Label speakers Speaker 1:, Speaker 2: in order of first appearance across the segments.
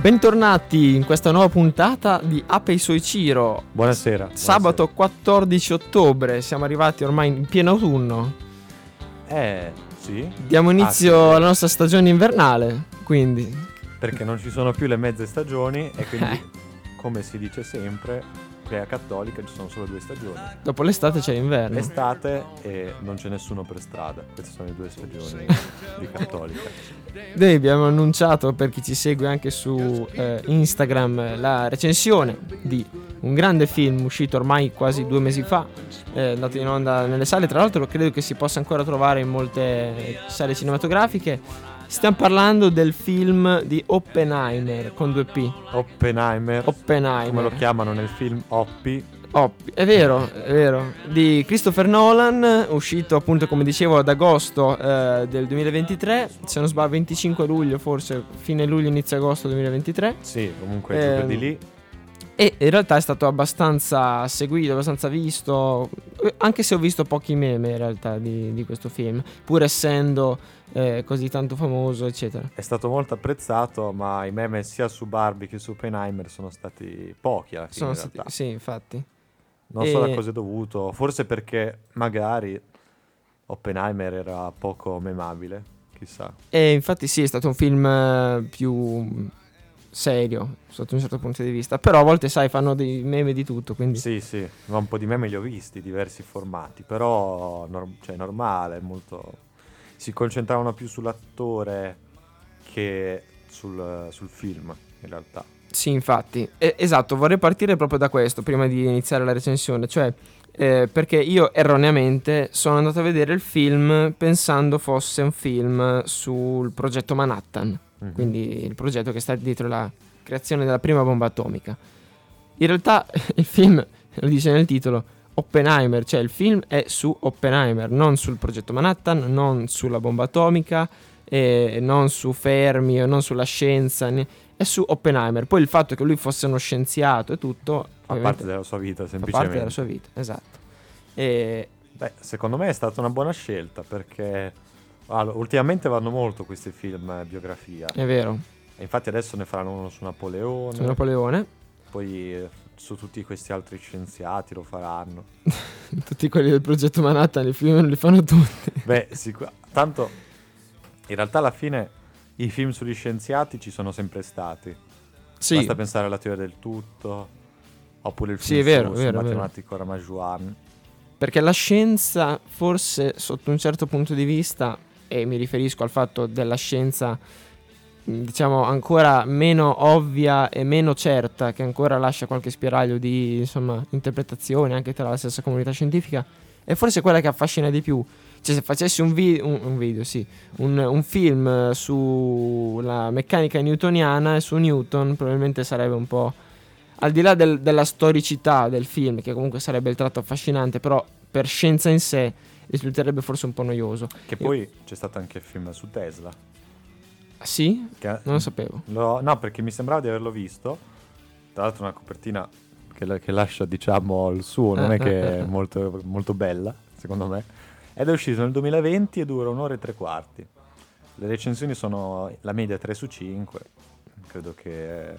Speaker 1: Bentornati in questa nuova puntata di Ape Soiciro.
Speaker 2: Buonasera.
Speaker 1: Sabato 14 ottobre, siamo arrivati ormai in pieno autunno.
Speaker 2: Eh, sì.
Speaker 1: Diamo inizio
Speaker 2: Ah, sì.
Speaker 1: alla nostra stagione invernale, quindi
Speaker 2: Perché non ci sono più le mezze stagioni e quindi,
Speaker 1: Eh.
Speaker 2: come si dice sempre, a Cattolica ci sono solo due stagioni.
Speaker 1: dopo l'estate c'è l'inverno.
Speaker 2: Estate e non c'è nessuno per strada. Queste sono le due stagioni di Cattolica.
Speaker 1: Noi abbiamo annunciato per chi ci segue anche su eh, Instagram la recensione di un grande film uscito ormai quasi due mesi fa, eh, andato in onda nelle sale, tra l'altro credo che si possa ancora trovare in molte sale cinematografiche. Stiamo parlando del film di Oppenheimer con due P.
Speaker 2: Oppenheimer,
Speaker 1: Oppenheimer.
Speaker 2: come lo chiamano nel film Oppi.
Speaker 1: Oh, è vero, è vero. Di Christopher Nolan, uscito appunto come dicevo ad agosto eh, del 2023, se non sbaglio 25 luglio forse, fine luglio, inizio agosto 2023.
Speaker 2: Sì, comunque
Speaker 1: Ehm,
Speaker 2: giù per di lì.
Speaker 1: E in realtà è stato abbastanza seguito, abbastanza visto, anche se ho visto pochi meme in realtà di, di questo film, pur essendo eh, così tanto famoso, eccetera.
Speaker 2: È stato molto apprezzato, ma i meme sia su Barbie che su Oppenheimer sono stati pochi alla fine
Speaker 1: Sono
Speaker 2: in
Speaker 1: stati-
Speaker 2: realtà.
Speaker 1: sì, infatti.
Speaker 2: Non so
Speaker 1: E-
Speaker 2: da cosa è dovuto, forse perché magari Oppenheimer era poco memabile, chissà.
Speaker 1: E infatti sì, è stato un film eh, più serio sotto un certo punto di vista, però a volte sai fanno dei meme di tutto, quindi
Speaker 2: Sì, sì, ma un po' di meme li ho visti, diversi formati, però nor- cioè, normale, molto... Si concentravano più sull'attore che sul, sul film, in realtà.
Speaker 1: Sì, infatti. Eh, esatto, vorrei partire proprio da questo prima di iniziare la recensione, cioè eh, perché io erroneamente sono andato a vedere il film pensando fosse un film sul progetto Manhattan,
Speaker 2: Mhm.
Speaker 1: quindi il progetto che sta dietro la creazione della prima bomba atomica. In realtà il film, lo dice nel titolo, Oppenheimer, cioè il film è su Oppenheimer, non sul progetto Manhattan, non sulla bomba atomica, eh, non su Fermi o non sulla scienza, ne- è su Oppenheimer. Poi il fatto che lui fosse uno scienziato e tutto
Speaker 2: Fa parte della sua vita,
Speaker 1: fa
Speaker 2: semplicemente.
Speaker 1: parte della sua vita, esatto. E
Speaker 2: Beh, secondo me è stata una buona scelta, perché allora, ultimamente vanno molto questi film eh, biografia.
Speaker 1: è vero,
Speaker 2: E infatti adesso ne faranno uno su Napoleone,
Speaker 1: su Napoleone,
Speaker 2: poi eh, su tutti questi altri scienziati lo faranno.
Speaker 1: tutti quelli del progetto Manhattan, i film li fanno tutti.
Speaker 2: Beh, sicur- tanto in realtà alla fine i film sugli scienziati ci sono sempre stati.
Speaker 1: Sì,
Speaker 2: Basta pensare alla teoria del tutto, oppure il
Speaker 1: Sì,
Speaker 2: film
Speaker 1: è vero,
Speaker 2: su, sul
Speaker 1: vero, vero.
Speaker 2: matematico Ramajuan.
Speaker 1: perché la scienza forse sotto un certo punto di vista, e mi riferisco al fatto della scienza diciamo ancora meno ovvia e meno certa, che ancora lascia qualche spiraglio di insomma, interpretazione anche tra la stessa comunità scientifica, è forse quella che affascina di più. Cioè se facessi un, vi- un- un video, sì, un, un film sulla meccanica newtoniana e su Newton, probabilmente sarebbe un po'... Al di là del- della storicità del film, che comunque sarebbe il tratto affascinante, però per scienza in sé risulterebbe forse un po' noioso.
Speaker 2: Che poi c'è stato anche il film su Tesla.
Speaker 1: Ah, Sì?
Speaker 2: Che
Speaker 1: Non lo sapevo.
Speaker 2: lo- no, perché mi sembrava di averlo visto. Tra l'altro una copertina che, la- che lascia, diciamo, il suo, non
Speaker 1: Eh,
Speaker 2: è che
Speaker 1: eh,
Speaker 2: è molto, molto bella, secondo me. Ed è uscito nel 2020 e dura un'ora e tre quarti. Le recensioni sono la media 3 su 5. Credo che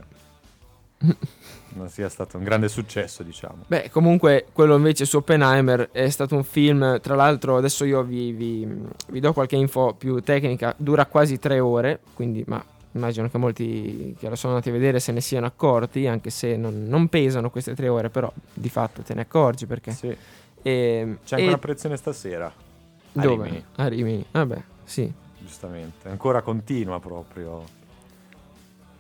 Speaker 2: non sia stato un grande successo, diciamo.
Speaker 1: Beh, comunque quello invece su Oppenheimer è stato un film, tra l'altro adesso io vi, vi- vi do qualche info più tecnica, dura quasi tre ore, quindi ma immagino che molti che lo sono andati a vedere se ne siano accorti, anche se non, non pesano queste tre ore, però di fatto te ne accorgi perché...
Speaker 2: Sì.
Speaker 1: E,
Speaker 2: C'è anche
Speaker 1: e-
Speaker 2: una proiezione stasera. A
Speaker 1: dove?
Speaker 2: Rimini,
Speaker 1: A Rimini, vabbè, sì.
Speaker 2: giustamente. Ancora continua proprio.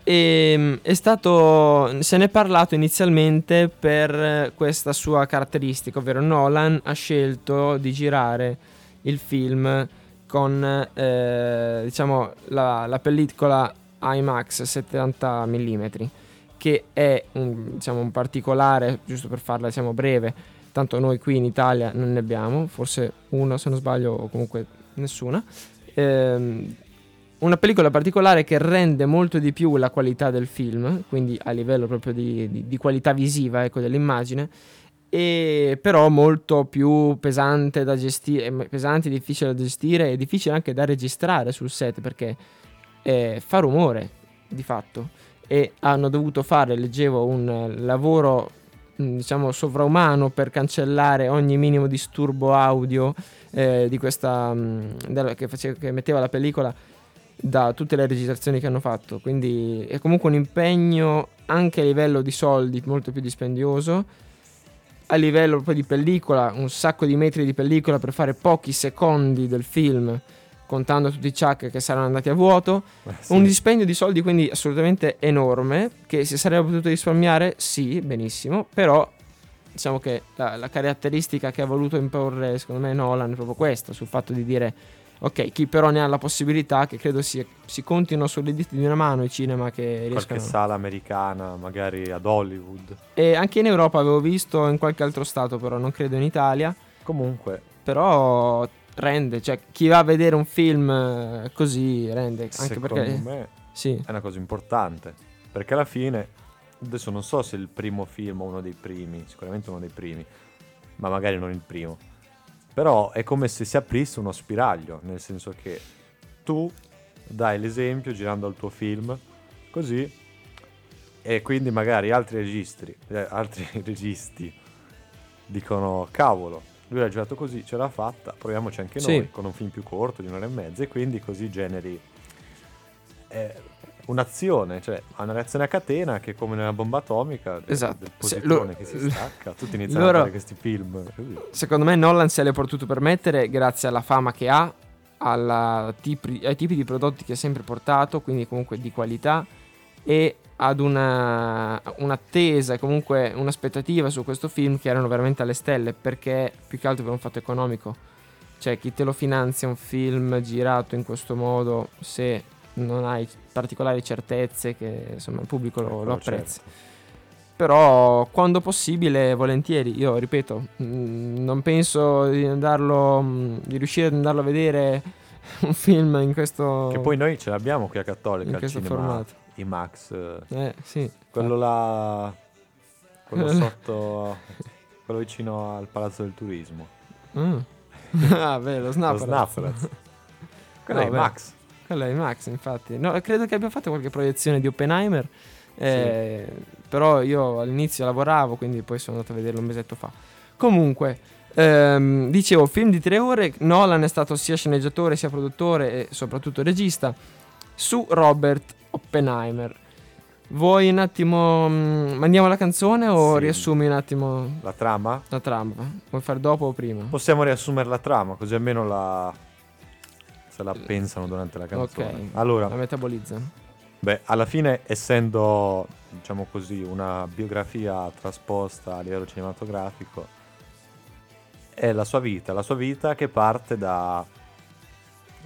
Speaker 1: E, mm, è stato, se ne è parlato inizialmente per questa sua caratteristica, ovvero Nolan ha scelto di girare il film con eh, diciamo la, la pellicola IMAX 70 mm, che è un, diciamo, un particolare, giusto per farla diciamo, breve, tanto noi qui in Italia non ne abbiamo, forse una se non sbaglio o comunque nessuna. Ehm, una pellicola particolare che rende molto di più la qualità del film, quindi a livello proprio di, di- di qualità visiva ecco, dell'immagine, e però molto più pesante da gestire, eh, pesante, difficile da gestire e difficile anche da registrare sul set perché eh, fa rumore di fatto e hanno dovuto fare, leggevo, un lavoro mh, diciamo sovraumano per cancellare ogni minimo disturbo audio eh, di questa della- che, face- che metteva la pellicola da tutte le registrazioni che hanno fatto. Quindi è comunque un impegno anche a livello di soldi molto più dispendioso. A livello proprio di pellicola, un sacco di metri di pellicola per fare pochi secondi del film, contando tutti i chuck che saranno andati a vuoto.
Speaker 2: Eh, sì.
Speaker 1: Un dispendio di soldi quindi assolutamente enorme, che si sarebbe potuto risparmiare, sì, benissimo, però diciamo che la, la caratteristica che ha voluto imporre secondo me Nolan è proprio questa, sul fatto di dire ok, chi però ne ha la possibilità, che credo si, si contino sulle dita di una mano i cinema che
Speaker 2: Qualche
Speaker 1: riescono...
Speaker 2: sala americana, magari ad Hollywood.
Speaker 1: E anche in Europa avevo visto, in qualche altro stato però, non credo in Italia,
Speaker 2: Comunque,
Speaker 1: però rende, cioè chi va a vedere un film eh, così rende, anche
Speaker 2: secondo
Speaker 1: perché...
Speaker 2: me
Speaker 1: Sì,
Speaker 2: è una cosa importante. Perché alla fine, adesso non so se il primo film o uno dei primi, sicuramente uno dei primi, ma magari non il primo. Però è come se si aprisse uno spiraglio, nel senso che tu dai l'esempio girando il tuo film, così, e quindi magari altri registri, eh, altri registi dicono cavolo, lui l'ha girato così, ce l'ha fatta, proviamoci anche
Speaker 1: Sì.
Speaker 2: noi con un film più corto di un'ora e mezza e quindi così generi eh, un'azione, cioè una reazione a catena che è come nella bomba atomica
Speaker 1: Esatto.
Speaker 2: del
Speaker 1: lo-
Speaker 2: che si stacca, tutti iniziano
Speaker 1: loro-
Speaker 2: a fare questi film. così.
Speaker 1: secondo me Nolan se l'è potuto permettere grazie alla fama che ha, alla ai tipi di prodotti che ha sempre portato, quindi comunque di qualità e ad una, un'attesa e comunque un'aspettativa su questo film che erano veramente alle stelle perché più che altro per un fatto economico. Cioè chi te lo finanzia un film girato in questo modo se non hai particolari certezze che insomma il pubblico lo,
Speaker 2: Ecco,
Speaker 1: lo
Speaker 2: certo.
Speaker 1: apprezza. Però quando possibile, volentieri. Io ripeto, mh, non penso di andarlo, mh, di riuscire ad andarlo a vedere un film in questo,
Speaker 2: Che poi noi ce l'abbiamo qui a Cattolica
Speaker 1: in questo
Speaker 2: cinema,
Speaker 1: formato.
Speaker 2: i Max, eh,
Speaker 1: sì.
Speaker 2: quello là, quello sotto, quello vicino al Palazzo del Turismo,
Speaker 1: Mm. ah, beh, lo
Speaker 2: lo
Speaker 1: Snapper.
Speaker 2: Snapperaz. Quello
Speaker 1: No,
Speaker 2: è. Max.
Speaker 1: Quello è Max, infatti. No, credo che abbia fatto qualche proiezione di Oppenheimer. eh, Però io all'inizio lavoravo, quindi poi sono andato a vederlo un mesetto fa. Comunque, ehm, dicevo, film di tre ore. Nolan è stato sia sceneggiatore, sia produttore e soprattutto regista su Robert Oppenheimer. Vuoi un attimo. mm, mandiamo la canzone o
Speaker 2: Sì.
Speaker 1: riassumi un attimo
Speaker 2: La trama?
Speaker 1: la trama? Vuoi fare dopo o prima?
Speaker 2: Possiamo riassumere la trama, così almeno la... se la pensano durante la canzone.
Speaker 1: Ok.
Speaker 2: Allora,
Speaker 1: La metabolizzano.
Speaker 2: Beh, alla fine, essendo, diciamo così, una biografia trasposta a livello cinematografico, è la sua vita, la sua vita che parte da...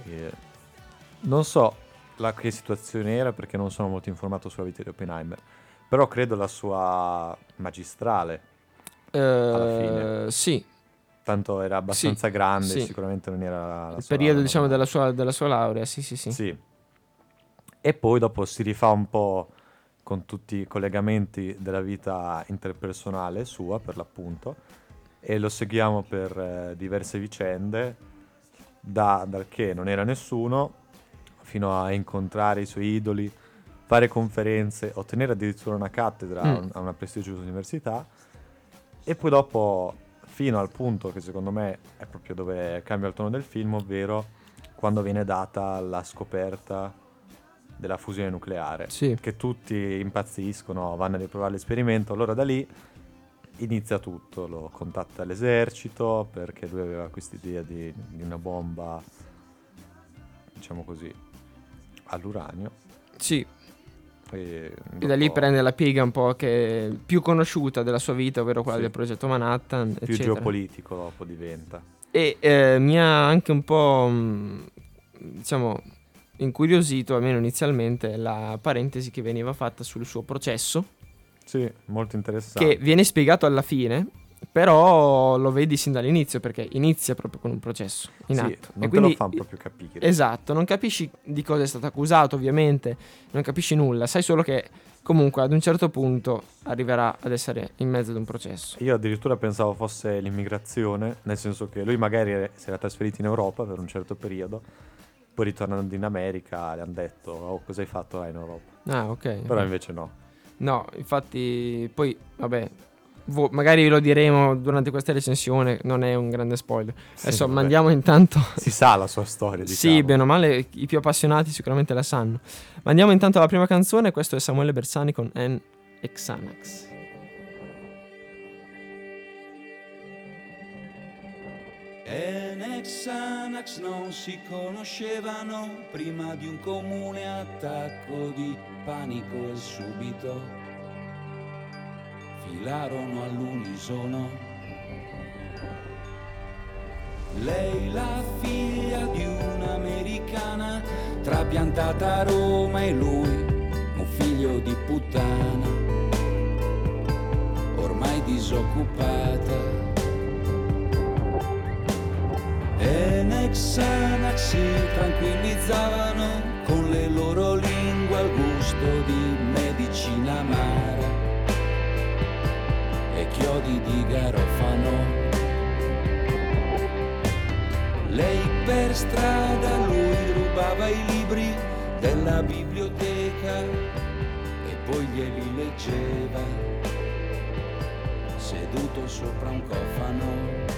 Speaker 2: eh, non so la, che situazione era perché non sono molto informato sulla vita di Oppenheimer, però credo la sua magistrale,
Speaker 1: Eh,
Speaker 2: fine.
Speaker 1: Sì,
Speaker 2: tanto era abbastanza grande,
Speaker 1: sì.
Speaker 2: sicuramente non era
Speaker 1: il periodo diciamo della sua, della sua laurea, sì sì sì.
Speaker 2: Sì. E poi dopo si rifà un po' con tutti i collegamenti della vita interpersonale sua, per l'appunto, e lo seguiamo per eh, diverse vicende, da- dal che non era nessuno, fino a incontrare i suoi idoli, fare conferenze, ottenere addirittura una cattedra
Speaker 1: Mm.
Speaker 2: a una prestigiosa università, e poi dopo, fino al punto che secondo me è proprio dove cambia il tono del film, ovvero quando viene data la scoperta della fusione nucleare.
Speaker 1: Sì.
Speaker 2: Che tutti impazziscono, vanno a riprovare l'esperimento. Allora da lì inizia tutto, lo contatta l'esercito perché lui aveva questa idea di, di una bomba, diciamo così, all'uranio.
Speaker 1: Sì,
Speaker 2: E,
Speaker 1: e da lì prende la piega un po' che più conosciuta della sua vita, ovvero quella
Speaker 2: Sì.
Speaker 1: del progetto Manhattan,
Speaker 2: più
Speaker 1: eccetera.
Speaker 2: geopolitico dopo diventa.
Speaker 1: E eh, mi ha anche un po', mh, diciamo, incuriosito, almeno inizialmente, la parentesi che veniva fatta sul suo processo,
Speaker 2: Sì, molto interessante.
Speaker 1: che viene spiegato alla fine, però lo vedi sin dall'inizio, perché inizia proprio con un processo in
Speaker 2: Sì,
Speaker 1: atto.
Speaker 2: non
Speaker 1: e
Speaker 2: te
Speaker 1: quindi,
Speaker 2: lo fanno proprio capire.
Speaker 1: Esatto, non capisci di cosa è stato accusato, ovviamente, non capisci nulla, sai solo che comunque ad un certo punto arriverà ad essere in mezzo ad un processo.
Speaker 2: Io addirittura pensavo fosse l'immigrazione, nel senso che lui magari si era trasferito in Europa per un certo periodo, poi ritornando in America le hanno detto oh cosa hai fatto là in Europa,
Speaker 1: Ah, ok.
Speaker 2: però invece no.
Speaker 1: No, infatti, poi, vabbè, vo- magari lo diremo durante questa recensione, non è un grande spoiler.
Speaker 2: Sì,
Speaker 1: Adesso
Speaker 2: vabbè.
Speaker 1: mandiamo intanto...
Speaker 2: Si sa la sua storia, diciamo.
Speaker 1: Sì, bene o male, i più appassionati sicuramente la sanno. Mandiamo intanto alla prima canzone, questo è Samuele Bersani con N. Xanax.
Speaker 3: Enex Xanax non si conoscevano prima di un comune attacco di panico e subito filarono all'unisono. Lei la figlia di un'americana trapiantata a Roma e lui un figlio di puttana ormai disoccupata. E Nexanax si tranquillizzavano con le loro lingue al gusto di chiodi di garofano. Lei per strada, lui rubava i libri della biblioteca e poi glieli leggeva seduto sopra un cofano.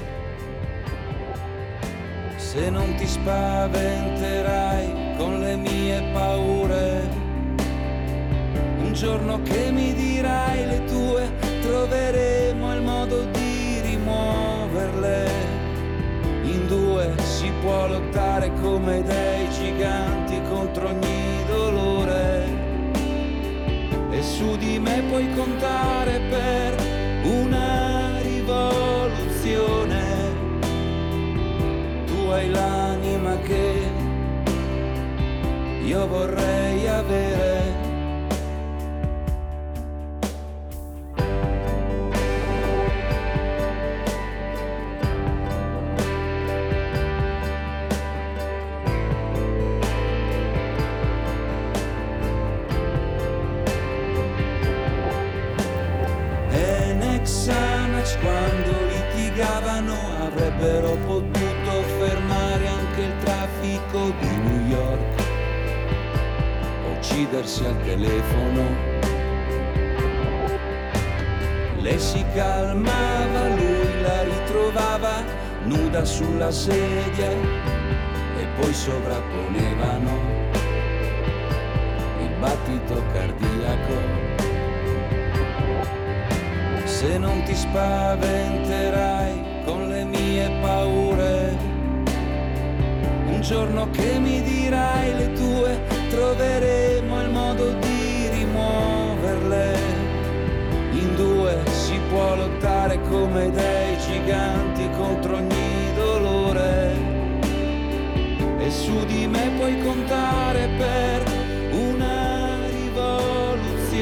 Speaker 3: Se non ti spaventerai con le mie paure, un giorno che mi dirai le tue, troveremo il modo di rimuoverle. In due si può lottare come dei giganti contro ogni dolore. E su di me puoi contare per una rivoluzione tu hai l'anima che io vorrei avere. Avrebbero potuto fermare anche il traffico di New York, uccidersi al telefono. Lei si calmava, lui la ritrovava nuda sulla sedia e poi sovrapponevano il battito cardiaco se non ti spaventerai mie paure. Un giorno che mi dirai le tue, troveremo il modo di rimuoverle. In due si può lottare come dei giganti contro ogni dolore. E su di me puoi contare per una rivoluzione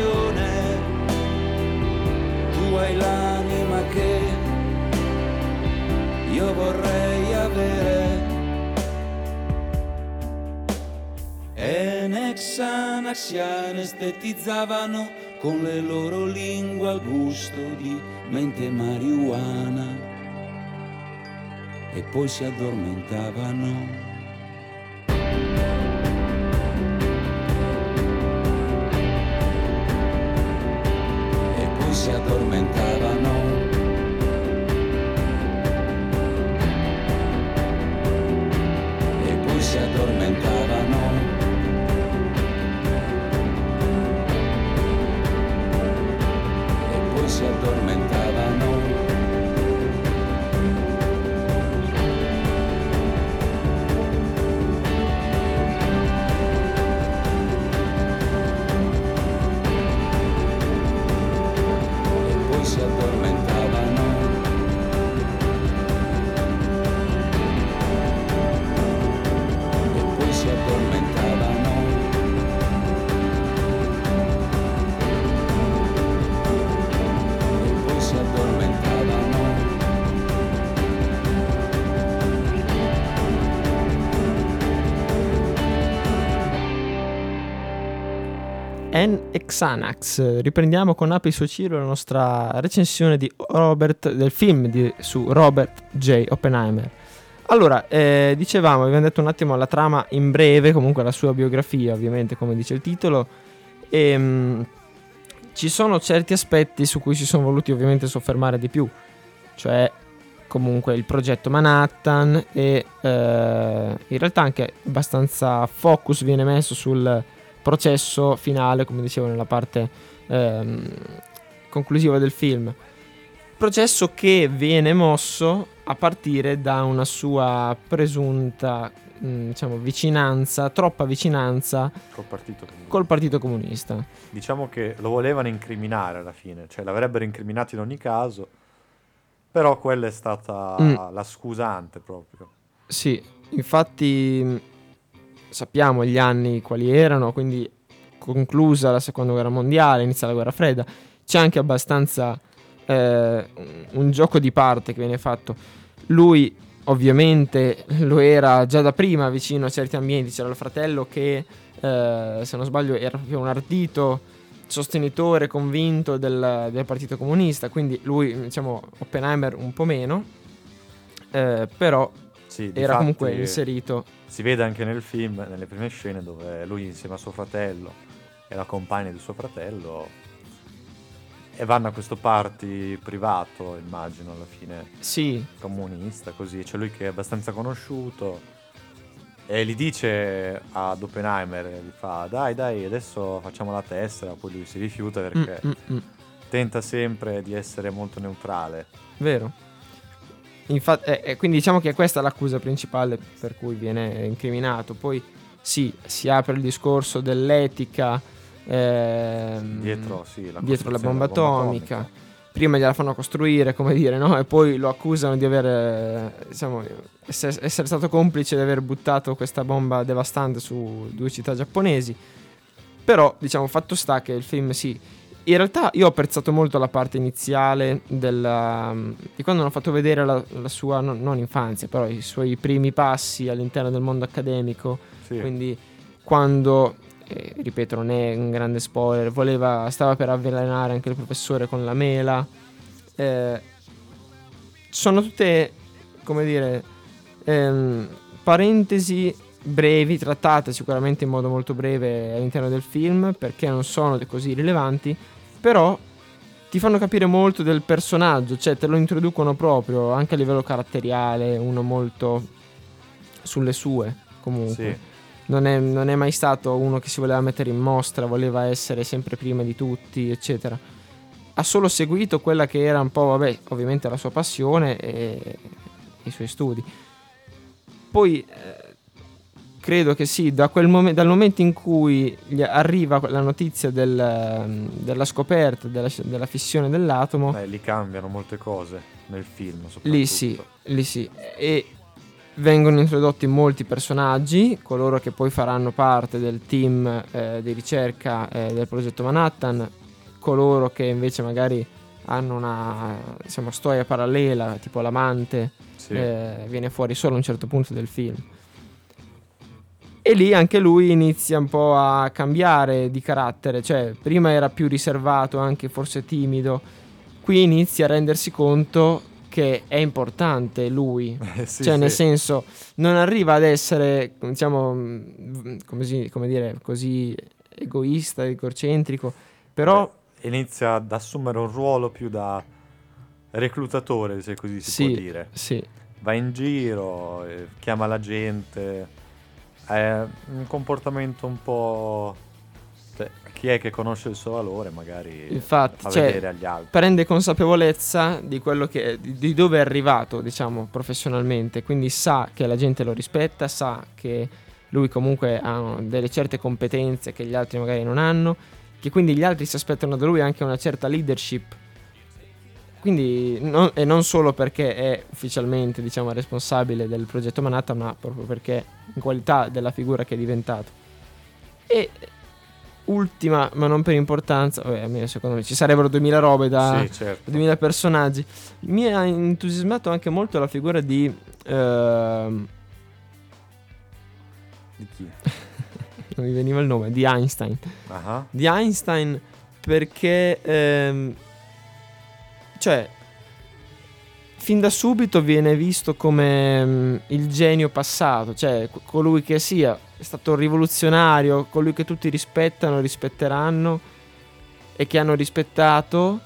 Speaker 3: tu hai l'anima io vorrei avere. E Nexanax si anestetizzavano con le loro lingue al gusto di mente marijuana e poi si addormentavano. e poi si addormentavano.
Speaker 1: N. Xanax. Riprendiamo con Api Ciro la nostra recensione Robert, del film di, su Robert J. Oppenheimer. Allora, eh, dicevamo, abbiamo detto un attimo la trama in breve, comunque la sua biografia, ovviamente, come dice il titolo. E, mh, ci sono certi aspetti su cui si sono voluti ovviamente soffermare di più, cioè comunque il progetto Manhattan e eh, in realtà anche abbastanza focus viene messo sul processo finale, come dicevo nella parte ehm, conclusiva del film. Processo che viene mosso a partire da una sua presunta mh, diciamo, vicinanza, troppa vicinanza
Speaker 2: Col partito comunista.
Speaker 1: col Partito Comunista.
Speaker 2: Diciamo che lo volevano incriminare alla fine, cioè l'avrebbero incriminato in ogni caso, però quella è stata
Speaker 1: Mm.
Speaker 2: la scusante proprio.
Speaker 1: Sì, infatti mh, sappiamo gli anni quali erano, quindi conclusa la seconda guerra mondiale, inizia la guerra fredda, c'è anche abbastanza eh, un- gioco di parte che viene fatto. Lui ovviamente lo era già da prima vicino a certi ambienti, c'era il fratello che eh, se non sbaglio era proprio un ardito sostenitore convinto del, del Partito Comunista, quindi lui diciamo Oppenheimer un po' meno, eh, però
Speaker 2: Sì,
Speaker 1: era comunque inserito.
Speaker 2: Si vede anche nel film, nelle prime scene, dove lui insieme a suo fratello e la compagna di suo fratello e vanno a questo party privato, immagino, alla fine
Speaker 1: Sì,
Speaker 2: comunista, così. C'è lui che è abbastanza conosciuto e gli dice ad Oppenheimer, gli fa dai dai adesso facciamo la tessera, poi lui si rifiuta perché
Speaker 1: Mm, mm, mm,
Speaker 2: tenta sempre di essere molto neutrale.
Speaker 1: vero. Infatti, eh, eh, quindi diciamo che questa è l'accusa principale per cui viene incriminato. Poi sì, si apre il discorso dell'etica ehm,
Speaker 2: Dietro, sì, la
Speaker 1: dietro la bomba
Speaker 2: bomba
Speaker 1: atomica. Prima gliela fanno costruire, come dire, no? E poi lo accusano di aver, diciamo, essere, essere stato complice di aver buttato questa bomba devastante su due città giapponesi. Però, diciamo, fatto sta che il film sì. In realtà io ho apprezzato molto la parte iniziale della, di quando hanno fatto vedere la, la sua, non, non infanzia, però i suoi primi passi all'interno del mondo accademico.
Speaker 2: Sì.
Speaker 1: Quindi quando, eh, ripeto, non è un grande spoiler, voleva, stava per avvelenare anche il professore con la mela. eh, sono tutte, come dire, ehm, parentesi brevi, trattate sicuramente in modo molto breve all'interno del film, perché non sono così rilevanti, però ti fanno capire molto del personaggio, cioè te lo introducono proprio anche a livello caratteriale, uno molto sulle sue comunque.
Speaker 2: Sì.
Speaker 1: Non è, non è mai stato uno che si voleva mettere in mostra, voleva essere sempre prima di tutti, eccetera. Ha solo seguito quella che era un po', vabbè, ovviamente la sua passione e i suoi studi. Poi eh, credo che sì, da quel momen- dal momento in cui gli arriva la notizia del, della scoperta, della, della fissione dell'atomo,
Speaker 2: Beh, lì cambiano molte cose nel film.
Speaker 1: Lì sì, lì sì. E vengono introdotti molti personaggi, coloro che poi faranno parte del team eh, di ricerca eh, del progetto Manhattan, coloro che invece magari hanno una diciamo, storia parallela, tipo l'amante,
Speaker 2: Sì.
Speaker 1: eh, viene fuori solo a un certo punto del film. E lì anche lui inizia un po' a cambiare di carattere, cioè prima era più riservato, anche forse timido, qui inizia a rendersi conto che è importante lui,
Speaker 2: Eh, sì,
Speaker 1: cioè nel
Speaker 2: sì.
Speaker 1: senso non arriva ad essere, diciamo, come, si- come dire, così egoista, egocentrico, però
Speaker 2: Beh, inizia ad assumere un ruolo più da reclutatore, se così si
Speaker 1: sì,
Speaker 2: può dire.
Speaker 1: sì,
Speaker 2: Va in giro, eh, chiama la gente, è un comportamento un po'... cioè, chi è che conosce il suo valore magari
Speaker 1: infatti,
Speaker 2: fa
Speaker 1: cioè,
Speaker 2: vedere agli altri.
Speaker 1: prende consapevolezza di quello che di, di dove è arrivato, diciamo, professionalmente, quindi sa che la gente lo rispetta, sa che lui comunque ha delle certe competenze che gli altri magari non hanno, che quindi gli altri si aspettano da lui anche una certa leadership. Quindi non- e non solo perché è ufficialmente, diciamo, responsabile del progetto Manhattan, ma proprio perché in qualità della figura che è diventato. E ultima, ma non per importanza, vabbè, almeno secondo me ci sarebbero 2000 robe da
Speaker 2: Sì, certo.
Speaker 1: 2000 personaggi. Mi ha entusiasmato anche molto la figura di ehm,
Speaker 2: Di chi?
Speaker 1: non mi veniva il nome, di Einstein.
Speaker 2: Ah,
Speaker 1: Di Einstein perché, ehm, cioè, fin da subito viene visto come mm, il genio passato, cioè co- colui che sia è stato rivoluzionario, colui che tutti rispettano, rispetteranno e che hanno rispettato,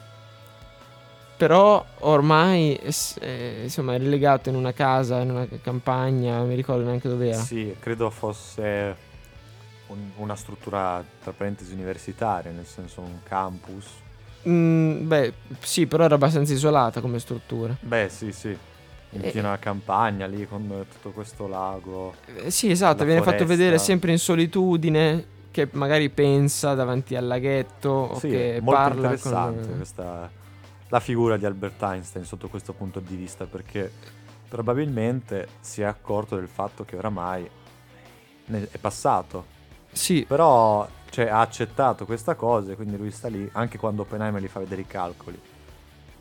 Speaker 1: però ormai è, insomma, è relegato in una casa, in una campagna, non mi ricordo neanche dove era.
Speaker 2: Sì, credo fosse un- una struttura, tra parentesi, universitaria, nel senso un campus.
Speaker 1: Mm, beh, sì, però era abbastanza isolata come struttura.
Speaker 2: Beh, sì, sì. In
Speaker 1: Eh.
Speaker 2: piena campagna lì con tutto questo lago.
Speaker 1: Eh, Sì, esatto, viene fatto
Speaker 2: foresta.
Speaker 1: vedere sempre in solitudine che magari pensa davanti al laghetto o
Speaker 2: sì,
Speaker 1: che
Speaker 2: molto
Speaker 1: parla
Speaker 2: interessante
Speaker 1: con...
Speaker 2: questa, la figura di Albert Einstein sotto questo punto di vista perché probabilmente si è accorto del fatto che oramai è passato
Speaker 1: Sì,
Speaker 2: però cioè, ha accettato questa cosa e quindi lui sta lì anche quando Oppenheimer gli fa vedere i calcoli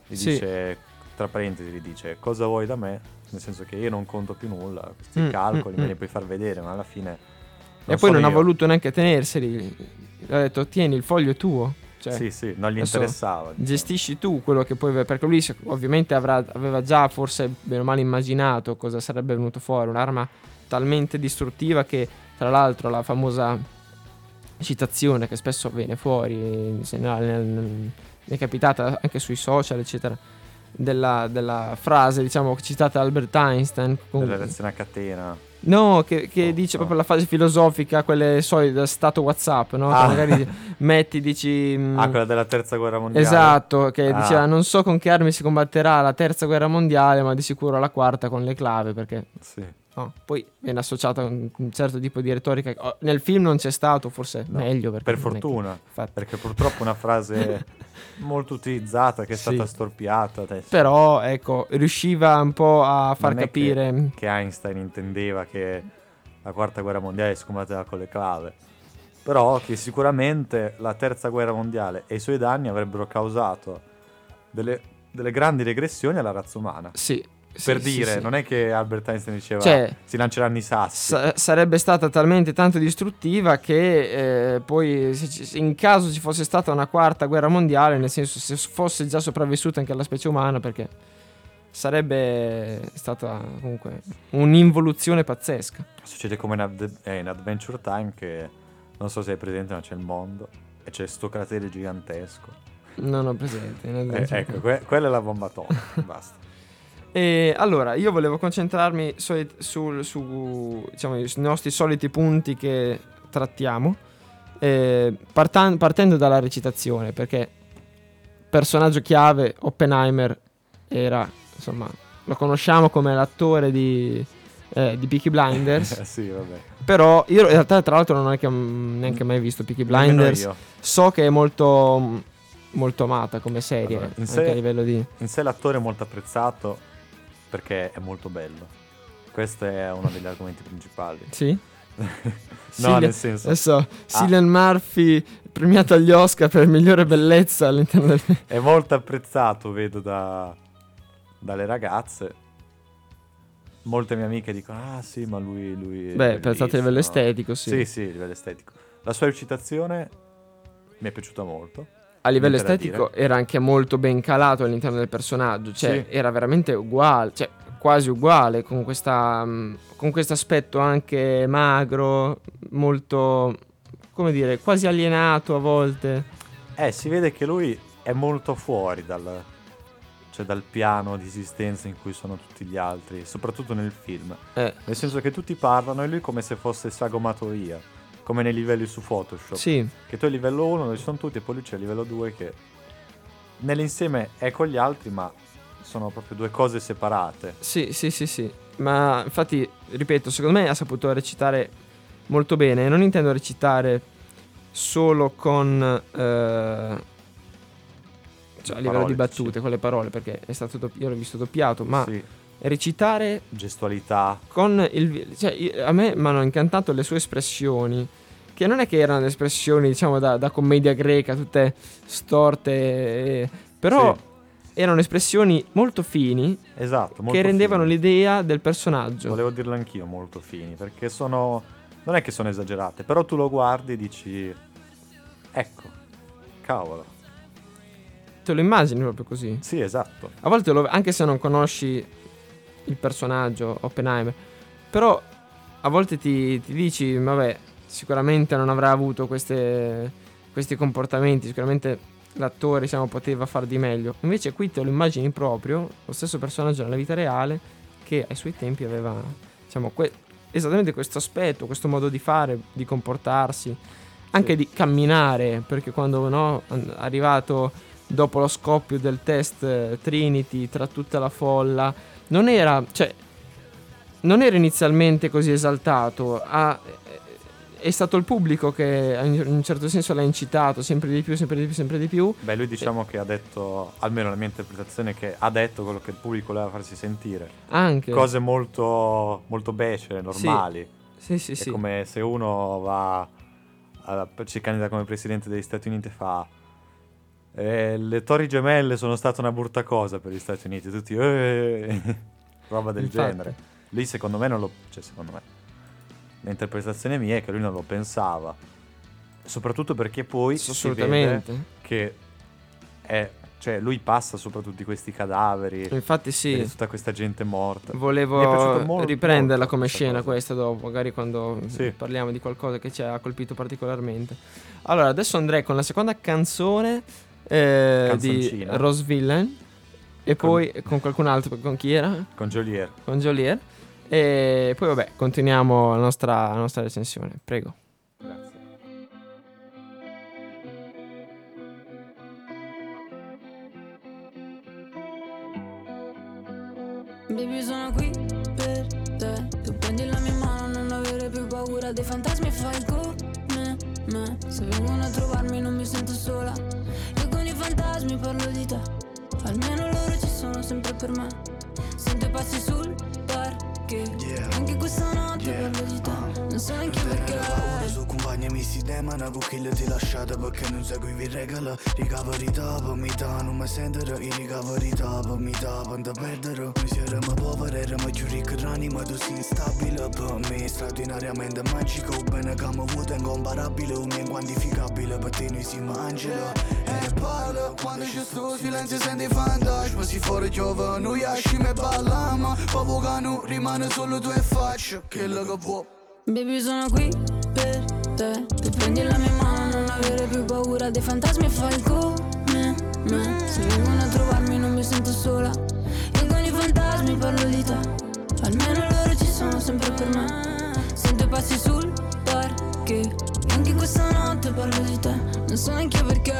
Speaker 2: gli
Speaker 1: Sì.
Speaker 2: dice tra parentesi gli dice cosa vuoi da me nel senso che io non conto più nulla questi
Speaker 1: Mm,
Speaker 2: calcoli
Speaker 1: mm,
Speaker 2: me
Speaker 1: mm.
Speaker 2: li puoi far vedere ma alla fine
Speaker 1: e poi non
Speaker 2: sono
Speaker 1: ha
Speaker 2: io.
Speaker 1: voluto neanche tenerseli. Ha detto, tieni, il foglio è tuo. Cioè,
Speaker 2: sì sì non gli interessava diciamo.
Speaker 1: gestisci tu quello che poi... Perché lui ovviamente avrà- aveva già forse bene o male immaginato cosa sarebbe venuto fuori. Un'arma talmente distruttiva che, tra l'altro, la famosa citazione che spesso viene fuori, nel- mi è capitata anche sui social, eccetera, della, della frase, diciamo, citata da Albert Einstein. con-
Speaker 2: della reazione a catena
Speaker 1: No, che, che
Speaker 2: Oh,
Speaker 1: dice
Speaker 2: no.
Speaker 1: proprio la fase filosofica, quelle solite stato WhatsApp, no? Che
Speaker 2: Ah.
Speaker 1: magari metti, dici. mm,
Speaker 2: ah quella della terza guerra mondiale
Speaker 1: Esatto, che
Speaker 2: Ah.
Speaker 1: diceva non so con che armi si combatterà la terza guerra mondiale, ma di sicuro la quarta con le clave, perché
Speaker 2: sì
Speaker 1: no, poi viene associata a un, un certo tipo di retorica. che, oh, nel film non c'è stato, forse
Speaker 2: No,
Speaker 1: meglio.
Speaker 2: Per
Speaker 1: che-
Speaker 2: fortuna
Speaker 1: infatti.
Speaker 2: perché purtroppo è una frase molto utilizzata che è
Speaker 1: Sì.
Speaker 2: stata storpiata adesso.
Speaker 1: Però ecco, riusciva un po' a far
Speaker 2: Non
Speaker 1: capire.
Speaker 2: che Einstein intendeva che la quarta guerra mondiale si combatteva con le clave però che sicuramente la terza guerra mondiale e i suoi danni avrebbero causato delle, delle grandi regressioni alla razza umana
Speaker 1: Sì.
Speaker 2: Per
Speaker 1: sì, sì,
Speaker 2: dire
Speaker 1: sì.
Speaker 2: non è che Albert Einstein diceva
Speaker 1: Cioè,
Speaker 2: si lanceranno i sassi
Speaker 1: Sa- sarebbe stata talmente tanto distruttiva che eh, poi ci- in caso ci fosse stata una quarta guerra mondiale, nel senso se fosse già sopravvissuta anche la specie umana, perché sarebbe stata comunque un'involuzione pazzesca.
Speaker 2: succede come in, Ad- eh, in Adventure Time che non so se hai presente ma c'è il mondo e c'è sto cratere gigantesco
Speaker 1: Non ho presente.
Speaker 2: Eh, ecco que- quella è la bomba atomica basta
Speaker 1: E allora, io volevo concentrarmi soli- sul- su diciamo, nostri soliti punti che trattiamo, eh, partan- partendo dalla recitazione, perché personaggio chiave Oppenheimer era, insomma, lo conosciamo come l'attore di, eh, di Peaky Blinders,
Speaker 2: sì
Speaker 1: però io in realtà tra l'altro non è che ho neanche mai visto Peaky Blinders, so che è molto, molto amata come serie,
Speaker 2: Allora, in
Speaker 1: anche
Speaker 2: sé-
Speaker 1: a livello di...
Speaker 2: In sé l'attore è molto apprezzato perché è molto bello. Questo è uno degli argomenti principali.
Speaker 1: Sì?
Speaker 2: no,
Speaker 1: Cillian-
Speaker 2: nel senso,
Speaker 1: Adesso, Cillian Murphy premiato agli Oscar per migliore bellezza all'interno del
Speaker 2: è molto apprezzato, vedo da- dalle ragazze. Molte mie amiche dicono, ah sì, ma lui... lui
Speaker 1: Beh, pensate a livello
Speaker 2: bellissimo."
Speaker 1: estetico, sì.
Speaker 2: Sì, sì, a livello estetico. La sua recitazione mi è piaciuta molto.
Speaker 1: A livello estetico era anche molto ben calato all'interno del personaggio, cioè
Speaker 2: Sì.
Speaker 1: era veramente uguale, cioè quasi uguale, con questa mm, con questo aspetto anche magro, molto come dire, quasi alienato a volte.
Speaker 2: Eh, si vede che lui è molto fuori dal, cioè dal piano di esistenza in cui sono tutti gli altri, soprattutto nel film.
Speaker 1: Eh,
Speaker 2: Nel senso che tutti parlano e lui come se fosse sagomato via, come nei livelli su Photoshop.
Speaker 1: sì,
Speaker 2: Che tu hai livello 1 dove ci sono tutti e poi lui c'è il livello 2 che nell'insieme è con gli altri ma sono proprio due cose separate.
Speaker 1: Sì, sì, sì, sì. Ma infatti, ripeto, secondo me ha saputo recitare molto bene. Non intendo recitare solo con... eh, cioè a livello
Speaker 2: Parole,
Speaker 1: di battute,
Speaker 2: dici.
Speaker 1: con le parole, perché è stato io l'ho visto doppiato, ma
Speaker 2: Sì,
Speaker 1: recitare
Speaker 2: gestualità.
Speaker 1: con il... Cioè, io- a me mi hanno incantato le sue espressioni, che non è che erano espressioni, diciamo, da, da commedia greca, tutte storte, eh, però
Speaker 2: Sì,
Speaker 1: erano espressioni molto fini
Speaker 2: esatto, molto
Speaker 1: che rendevano
Speaker 2: fini.
Speaker 1: l'idea del personaggio.
Speaker 2: Volevo dirlo anch'io molto fini, perché sono non è che sono esagerate, però tu lo guardi e dici, ecco, cavolo.
Speaker 1: Te lo immagini proprio così.
Speaker 2: Sì, esatto.
Speaker 1: A volte, lo- anche se non conosci il personaggio Oppenheimer, però a volte ti, ti dici, vabbè, sicuramente non avrà avuto queste- questi comportamenti, sicuramente l'attore diciamo, poteva far di meglio. Invece qui te lo immagini proprio, lo stesso personaggio nella vita reale, che ai suoi tempi aveva diciamo, que- esattamente questo aspetto, questo modo di fare, di comportarsi, anche
Speaker 2: Sì.
Speaker 1: di camminare, perché quando no, è arrivato dopo lo scoppio del test eh, Trinity tra tutta la folla, non era, cioè, non era inizialmente così esaltato, ha- è stato il pubblico che in un certo senso l'ha incitato sempre di più, sempre di più, sempre di più.
Speaker 2: Beh, lui diciamo che ha detto, almeno la mia interpretazione, che ha detto quello che il pubblico voleva farsi sentire.
Speaker 1: Anche.
Speaker 2: Cose molto, molto becere, normali.
Speaker 1: Sì, sì,
Speaker 2: È
Speaker 1: sì.
Speaker 2: come se uno va, a, si candida come presidente degli Stati Uniti e fa... "Eh, le torri gemelle sono state una brutta cosa per gli Stati Uniti. Tutti... "Eh", roba del
Speaker 1: Infatti.
Speaker 2: genere. Lì secondo me non lo... Cioè, secondo me... L'interpretazione mia è che lui non lo pensava. Soprattutto perché poi si vede che è... Cioè, lui passa sopra tutti questi cadaveri.
Speaker 1: Infatti sì.
Speaker 2: tutta questa gente morta.
Speaker 1: Volevo
Speaker 2: molto-
Speaker 1: riprenderla
Speaker 2: molto
Speaker 1: come scena
Speaker 2: cosa.
Speaker 1: questa dopo, magari quando
Speaker 2: Sì.
Speaker 1: parliamo di qualcosa che ci ha colpito particolarmente. Allora, adesso andrei con la seconda canzone eh, di. Rose Villain e
Speaker 2: Con-
Speaker 1: poi con qualcun altro, con chi era?
Speaker 2: Con Joliet.
Speaker 1: Con Joliet. E poi vabbè, continuiamo la nostra, la nostra recensione. Prego.
Speaker 2: Grazie.
Speaker 4: Baby sono qui per te Tu prendi la mia mano non avere più paura dei fantasmi e fai come me. Se vengono a trovarmi non mi sento sola. Io con i fantasmi parlo di te. Almeno loro ci sono sempre per me. Sento i passi sul parquet Anche questa notte parlo di te Non so neanche
Speaker 5: Ora
Speaker 4: perché
Speaker 5: su compagni mi si demana con chi ti lasciate perché non segui i regole Ricaveri dopo mi dà, non mi sentono I ricaveri dopo mi dà, quando perdere Mi siamo poveri, eravamo più ricchi l'anima Tu sei instabile per me Straordinariamente magico Bene che mi avuto incomparabile Un mio inquantificabile Per te noi siamo angelo. E parla quando c'è sto silenzio senti fantasma Si fuori piove, noi esciamo e balliamo Proprio che non rimane solo tu e faccia Quello che vuoi
Speaker 4: Baby sono qui per te. Tu prendi la mia mano non avere più paura dei fantasmi e fai come me. Se vengono a trovarmi non mi sento sola. Io con i fantasmi parlo di te. Almeno loro ci sono sempre per me. Sento i passi sul E anche questa notte parlo di te. Non so neanche perché.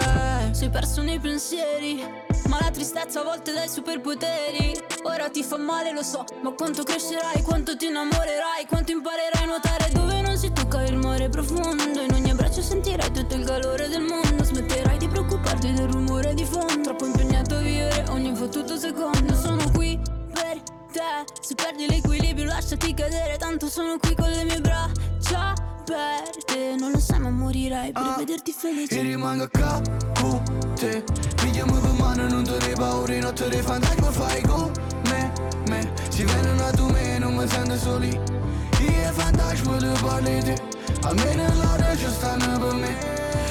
Speaker 4: Sei perso nei pensieri Ma la tristezza a volte dai superpoteri. Ora ti fa male lo so Ma quanto crescerai, quanto ti innamorerai Quanto imparerai a nuotare dove non si tocca il mare profondo. In ogni abbraccio sentirai tutto il calore del mondo. Smetterai di preoccuparti del rumore di fondo. Troppo impegnato a vivere ogni fottuto secondo. Sono qui per te. Se perdi l'equilibrio lasciati cadere Tanto sono qui con le mie braccia aperte Non lo sai ma morirai per
Speaker 5: Ah,
Speaker 4: vederti
Speaker 5: E
Speaker 4: felice
Speaker 5: rimango a con te Pigliamo per mano, non te ne paura Notte dei fantasmi fai con me, me? Si vengono a tu me, non mi sento soli. Io e fantasma tu parli te Almeno loro ci stanno per me.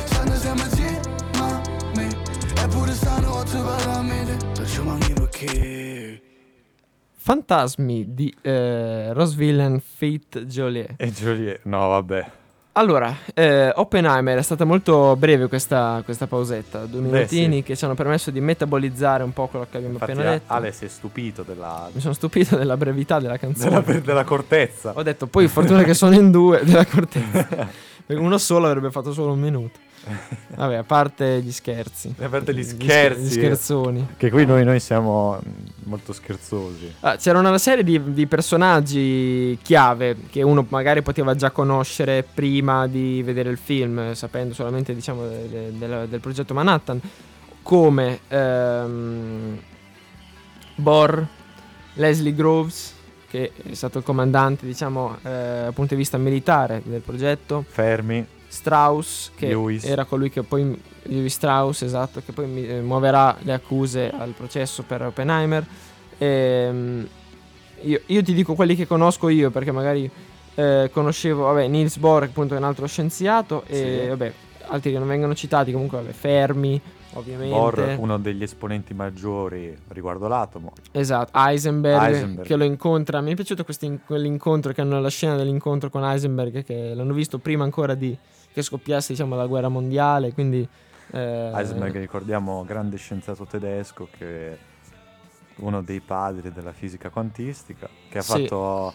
Speaker 5: Stanno sempre insieme a me. Eppure stanotte parla a me. Perciò manchi perché
Speaker 1: Fantasmi di eh, Rose Villain Fate Joliet.
Speaker 2: E Joliet, no vabbè.
Speaker 1: Allora, eh, Oppenheimer è stata molto breve questa, questa pausetta, due
Speaker 2: Beh,
Speaker 1: minutini
Speaker 2: sì.
Speaker 1: che ci hanno permesso di metabolizzare un po' quello che abbiamo
Speaker 2: Infatti
Speaker 1: appena detto.
Speaker 2: Ale si è stupito della,
Speaker 1: Mi sono stupito della brevità della canzone.
Speaker 2: della, della cortezza.
Speaker 1: Ho detto, poi fortuna che sono in due della cortezza. Uno solo avrebbe fatto solo un minuto. Vabbè, a parte gli scherzi.
Speaker 2: A parte gli
Speaker 1: scher-
Speaker 2: scherzi.
Speaker 1: Gli scherzoni.
Speaker 2: Che qui noi, noi siamo mm, molto scherzosi.
Speaker 1: Ah, c'era una serie di, di personaggi chiave che uno magari poteva già conoscere prima di vedere il film, sapendo solamente diciamo, de- de- del, del progetto Manhattan, come ehm, Bor, Leslie Groves, che è stato il comandante diciamo, eh, dal punto di vista militare del progetto,
Speaker 2: Fermi.
Speaker 1: Strauss, che
Speaker 2: Lewis.
Speaker 1: era colui che poi Strauss, esatto, che poi eh, muoverà le accuse al processo per Oppenheimer. Ehm, io, io ti dico quelli che conosco io, perché magari eh, conoscevo, vabbè, Niels Bohr, appunto, è un altro scienziato, e
Speaker 2: Sì.
Speaker 1: vabbè, altri che non vengono citati, comunque, vabbè, Fermi, ovviamente.
Speaker 2: Bohr, uno degli esponenti maggiori riguardo l'atomo.
Speaker 1: Esatto, Heisenberg,
Speaker 2: Heisenberg.
Speaker 1: che lo incontra. Mi è piaciuto quell'incontro che hanno la scena dell'incontro con Heisenberg che l'hanno visto prima ancora di che scoppiasse diciamo la guerra mondiale, quindi eh,
Speaker 2: Heisenberg, ricordiamo, grande scienziato tedesco che è uno dei padri della fisica quantistica, che ha
Speaker 1: Sì.
Speaker 2: fatto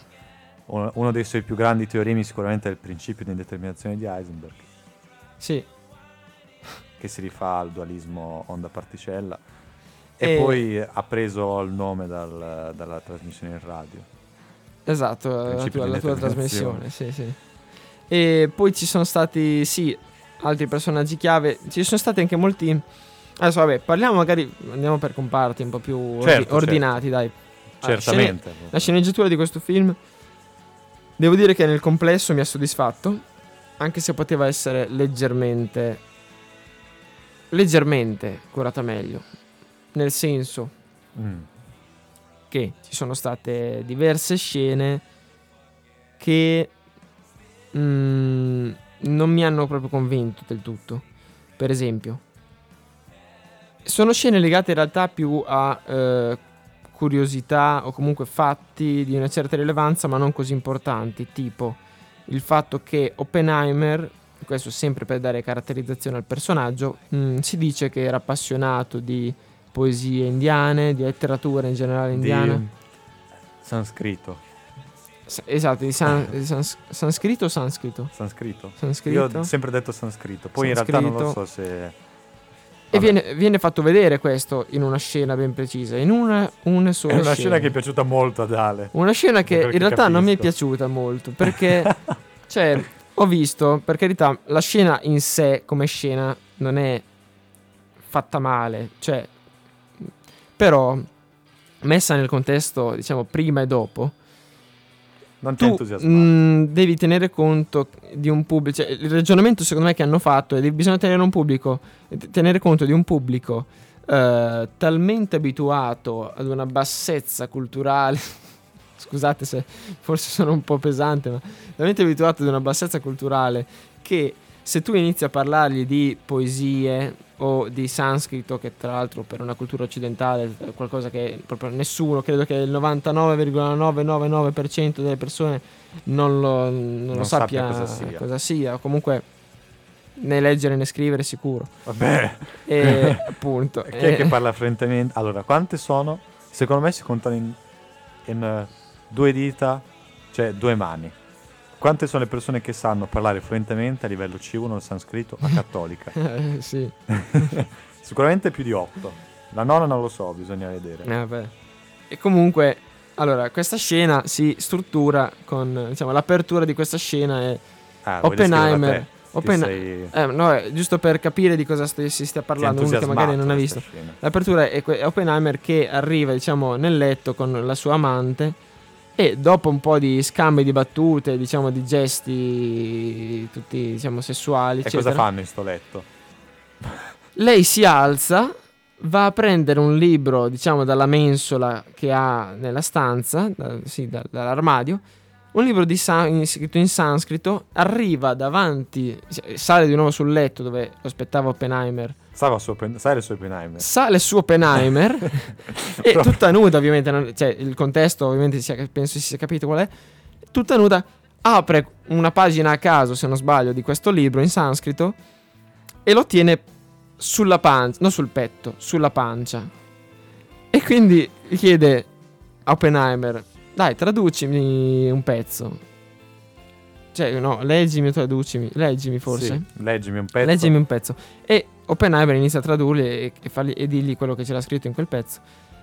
Speaker 2: uno, uno dei suoi più grandi teoremi sicuramente è il principio di indeterminazione di Heisenberg,
Speaker 1: Sì,
Speaker 2: che si rifà al dualismo onda-particella. E,
Speaker 1: E-
Speaker 2: poi ha preso il nome dal- dalla trasmissione in radio.
Speaker 1: esatto, la tua, la tua trasmissione, sì, sì. E poi ci sono stati, sì, altri personaggi chiave, ci sono stati anche molti Adesso vabbè, parliamo magari andiamo per comparti un po' più ordi-
Speaker 2: Certo,
Speaker 1: ordinati, dai. Allora,
Speaker 2: Certamente.
Speaker 1: scene- La sceneggiatura di questo film devo dire che nel complesso mi ha soddisfatto, anche se poteva essere leggermente leggermente curata meglio. Nel senso
Speaker 2: Mm.
Speaker 1: che ci sono state diverse scene che mm, non mi hanno proprio convinto del tutto. Per esempio, sono scene legate in realtà più a eh, curiosità o comunque fatti di una certa rilevanza, ma non così importanti, tipo il fatto che Oppenheimer, questo sempre per dare caratterizzazione al personaggio, mm, si dice che era appassionato di poesie indiane, di letteratura in generale indiana.
Speaker 2: Di sanscrito.
Speaker 1: Esatto, di, san- sans- sanscrito o sanscrito?
Speaker 2: Sanscrito. Io
Speaker 1: Sanscrito.
Speaker 2: ho sempre detto sanscrito. Poi in realtà non lo so se.
Speaker 1: E viene, viene fatto vedere questo in una scena ben precisa, in una, una sola
Speaker 2: È una
Speaker 1: scena.
Speaker 2: scena che è piaciuta molto ad Ale.
Speaker 1: Una scena che in realtà non mi è
Speaker 2: capisco.
Speaker 1: piaciuta molto perché, cioè, ho visto, per carità, la scena in sé come scena non è fatta male, cioè, però messa nel contesto, diciamo, prima e dopo,
Speaker 2: Non ti
Speaker 1: tu
Speaker 2: entusiasmare.
Speaker 1: mm, devi tenere conto di un pubblico, cioè, il ragionamento secondo me che hanno fatto è che bisogna tenere un pubblico, t- tenere conto di un pubblico eh, talmente abituato ad una bassezza culturale, scusate se forse sono un po' pesante, ma talmente abituato ad una bassezza culturale che se tu inizi a parlargli di poesie o di sanscrito, che tra l'altro per una cultura occidentale è qualcosa che proprio nessuno, credo che il 99,999% delle persone non lo, non lo
Speaker 2: Non
Speaker 1: sappia,
Speaker 2: sappia cosa sia.
Speaker 1: o comunque né leggere né scrivere sicuro.
Speaker 2: Vabbè.
Speaker 1: E appunto.
Speaker 2: Chi è che
Speaker 1: eh,
Speaker 2: parla fluentemente? Allora, quante sono? Secondo me si contano in, in, eh, due dita, cioè due mani. Quante sono le persone che sanno parlare fluentemente a livello C1 il sanscrito a cattolica?
Speaker 1: eh, sì.
Speaker 2: Sicuramente più di otto. La nonna non lo so, bisogna vedere.
Speaker 1: Eh. E comunque, allora, questa scena si struttura con, diciamo, l'apertura di questa scena è
Speaker 2: Ah,
Speaker 1: Oppenheimer. Oppen-
Speaker 2: sei-
Speaker 1: eh, no, giusto per capire di cosa st- si stia
Speaker 2: ti
Speaker 1: parlando, uno che magari non ha visto.
Speaker 2: scena.
Speaker 1: L'apertura è, que- è Oppenheimer che arriva, diciamo, nel letto con la sua amante e dopo un po' di scambi di battute, diciamo, di gesti tutti, diciamo, sessuali,
Speaker 2: E
Speaker 1: eccetera.
Speaker 2: cosa fanno in sto letto?
Speaker 1: Lei si alza, va a prendere un libro, diciamo, dalla mensola che ha nella stanza, da- sì, da- dall'armadio, un libro di san- scritto in sanscrito, arriva davanti, sale di nuovo sul letto dove lo aspettava Oppenheimer,
Speaker 2: Stava su Oppen- sai le sue Oppenheimer?
Speaker 1: sale su Oppenheimer e
Speaker 2: Proprio.
Speaker 1: tutta nuda ovviamente, non- cioè il contesto ovviamente si è- penso si sia capito qual è, tutta nuda, apre una pagina a caso se non sbaglio di questo libro in sanscrito e lo tiene sulla pancia, non sul petto, sulla pancia. E quindi chiede a Oppenheimer, dai traducimi un pezzo. Cioè no, leggimi o traducimi, leggimi forse.
Speaker 2: Sì, leggimi un pezzo.
Speaker 1: Leggimi un pezzo. E Oppenheimer inizia a tradurli e, e, fargli, e dirgli quello che c'era scritto in quel pezzo.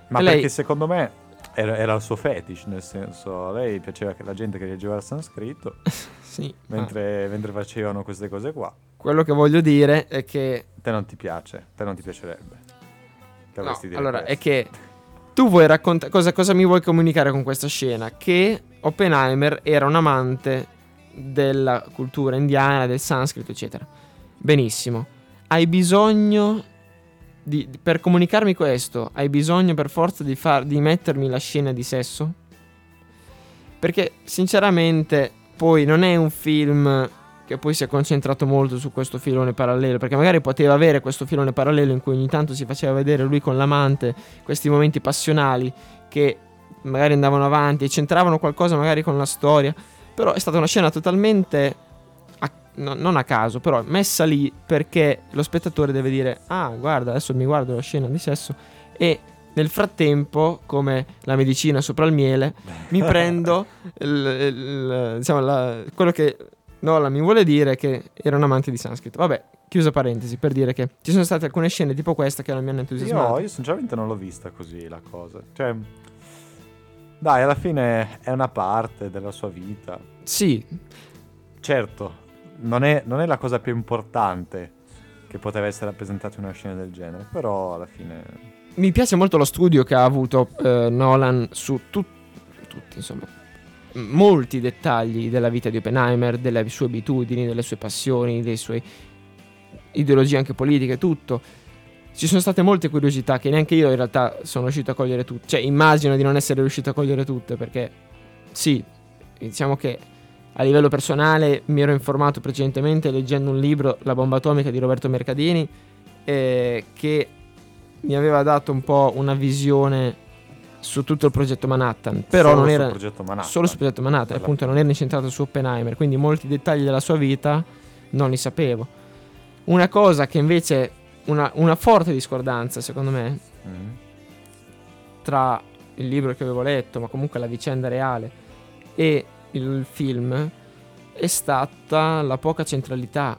Speaker 2: Ma
Speaker 1: E lei-
Speaker 2: perché secondo me era, era il suo fetish, nel senso, a lei piaceva che la gente che leggeva il sanscrito
Speaker 1: Sì, ma
Speaker 2: mentre, mentre facevano queste cose qua.
Speaker 1: quello che voglio dire è che...
Speaker 2: Te non ti piace, te non ti piacerebbe.
Speaker 1: No, allora, è
Speaker 2: questo.
Speaker 1: che tu vuoi raccontare... Cosa, cosa mi vuoi comunicare con questa scena? Che Oppenheimer era un amante della cultura indiana, del sanscrito, eccetera. Benissimo. Hai bisogno... Di, per comunicarmi questo, hai bisogno per forza di, far, di mettermi la scena di sesso? Perché sinceramente poi non è un film che poi si è concentrato molto su questo filone parallelo, perché magari poteva avere questo filone parallelo in cui ogni tanto si faceva vedere lui con l'amante, questi momenti passionali che magari andavano avanti e c'entravano qualcosa magari con la storia, però è stata una scena totalmente a- no- non a caso, però messa lì perché lo spettatore deve dire "Ah, guarda, adesso mi guardo la scena di sesso" e nel frattempo, come la medicina sopra il miele, mi prendo il- il- diciamo, la- quello che Nolan mi vuole dire che era un amante di sanscrito. Vabbè, chiusa parentesi per dire che ci sono state alcune scene tipo questa che non mi hanno entusiasmato.
Speaker 2: Io, io sinceramente non l'ho vista così la cosa. Cioè, dai, alla fine è una parte della sua vita.
Speaker 1: Sì,
Speaker 2: Certo, non è, non è la cosa più importante che poteva essere rappresentata in una scena del genere, però alla fine...
Speaker 1: mi piace molto lo studio che ha avuto eh, Nolan su tut- tutti, insomma, molti dettagli della vita di Oppenheimer, delle sue abitudini, delle sue passioni, delle sue ideologie anche politiche, tutto. Ci sono state molte curiosità che neanche io in realtà sono riuscito a cogliere tutte. Cioè, immagino di non essere riuscito a cogliere tutte perché sì, diciamo che a livello personale mi ero informato precedentemente leggendo un libro, La bomba atomica di Roberto Mercadini, eh, che mi aveva dato un po' una visione su tutto il progetto Manhattan. Però
Speaker 2: Solo
Speaker 1: non
Speaker 2: sul
Speaker 1: era
Speaker 2: progetto Manhattan.
Speaker 1: solo sul progetto Manhattan,
Speaker 2: Quella-
Speaker 1: appunto non era incentrato su Oppenheimer, quindi molti dettagli della sua vita non li sapevo. Una cosa che invece una, una forte discordanza, secondo me,
Speaker 2: Mm.
Speaker 1: tra il libro che avevo letto, ma comunque la vicenda reale, e il film è stata la poca centralità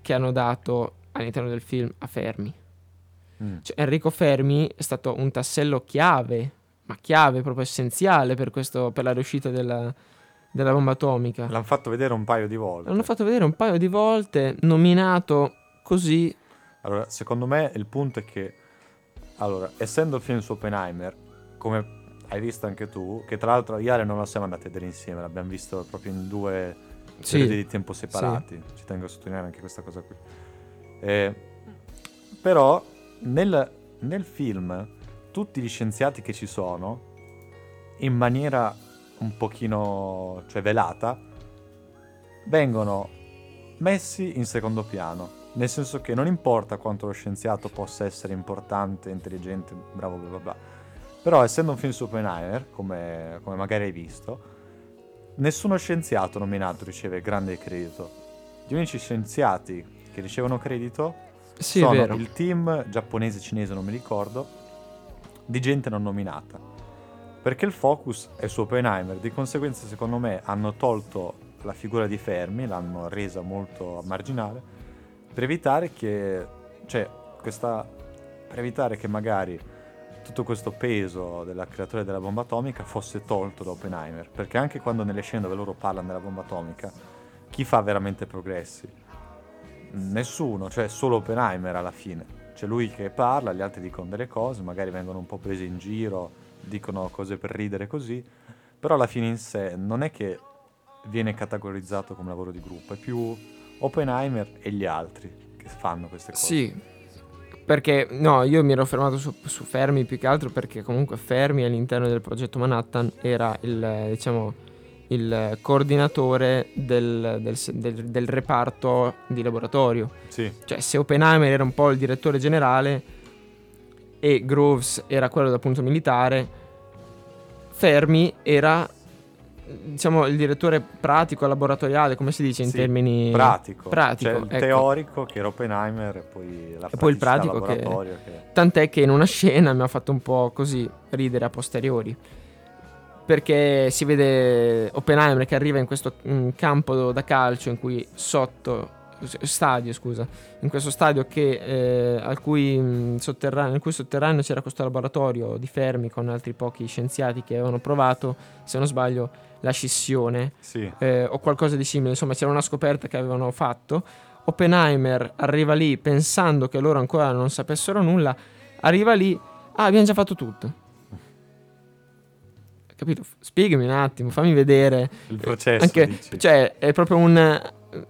Speaker 1: che hanno dato all'interno del film a Fermi.
Speaker 2: Mm.
Speaker 1: Cioè, Enrico Fermi è stato un tassello chiave, ma chiave proprio essenziale per, questo, per la riuscita della, della bomba atomica.
Speaker 2: L'hanno fatto vedere un paio di volte.
Speaker 1: L'hanno fatto vedere un paio di volte, nominato così.
Speaker 2: Allora, secondo me il punto è che, allora, essendo il film su Oppenheimer, come hai visto anche tu, che tra l'altro Ale non lo siamo andati a vedere insieme, l'abbiamo visto proprio in due
Speaker 1: Sì,
Speaker 2: periodi di tempo separati, ci tengo a sottolineare anche questa cosa qui. Eh, però nel, nel film tutti gli scienziati che ci sono, in maniera un pochino, cioè velata, vengono messi in secondo piano. Nel senso che non importa quanto lo scienziato possa essere importante, intelligente, bravo, bla bla bla. Però essendo un film su Oppenheimer, come, come magari hai visto, nessuno scienziato nominato riceve grande credito. Gli unici scienziati che ricevono credito
Speaker 1: sì, è
Speaker 2: sono
Speaker 1: vero.
Speaker 2: il team giapponese cinese, non mi ricordo, di gente non nominata. Perché il focus è su Oppenheimer, di conseguenza secondo me hanno tolto la figura di Fermi, l'hanno resa molto marginale, per evitare che, cioè, questa, per evitare che magari tutto questo peso della creatura della bomba atomica fosse tolto da Oppenheimer. Perché anche quando nelle scene dove loro parlano della bomba atomica, chi fa veramente progressi? Nessuno, cioè solo Oppenheimer alla fine. C'è lui che parla, gli altri dicono delle cose, magari vengono un po' presi in giro, dicono cose per ridere così, però alla fine in sé non è che viene categorizzato come lavoro di gruppo, è più Oppenheimer e gli altri che fanno queste cose.
Speaker 1: Sì, perché no, io mi ero fermato su, su Fermi più che altro perché comunque Fermi all'interno del progetto Manhattan era il, diciamo, il coordinatore del, del del- del reparto di laboratorio.
Speaker 2: Sì,
Speaker 1: Cioè, se Oppenheimer era un po' il direttore generale e Groves era quello dal punto militare, Fermi era diciamo il direttore pratico laboratoriale, come si dice in
Speaker 2: Sì,
Speaker 1: termini
Speaker 2: pratico.
Speaker 1: pratico,
Speaker 2: Cioè il
Speaker 1: ecco.
Speaker 2: teorico che era Oppenheimer e poi la
Speaker 1: E poi il pratico che-
Speaker 2: che...
Speaker 1: Tant'è che in una scena mi ha fatto un po' così ridere a posteriori. Perché si vede Oppenheimer che arriva in questo mm, campo da calcio in cui sotto stadio, scusa, in questo stadio che, eh, al cui, mm, sotterraneo, nel cui sotterraneo c'era questo laboratorio di Fermi con altri pochi scienziati che avevano provato, se non sbaglio, la scissione
Speaker 2: Sì,
Speaker 1: eh, o qualcosa di simile, insomma c'era una scoperta che avevano fatto. Oppenheimer arriva lì pensando che loro ancora non sapessero nulla, arriva lì, ah abbiamo già fatto tutto. Capito? Spiegami un attimo, fammi vedere.
Speaker 2: il processo
Speaker 1: Anche, cioè, è proprio un...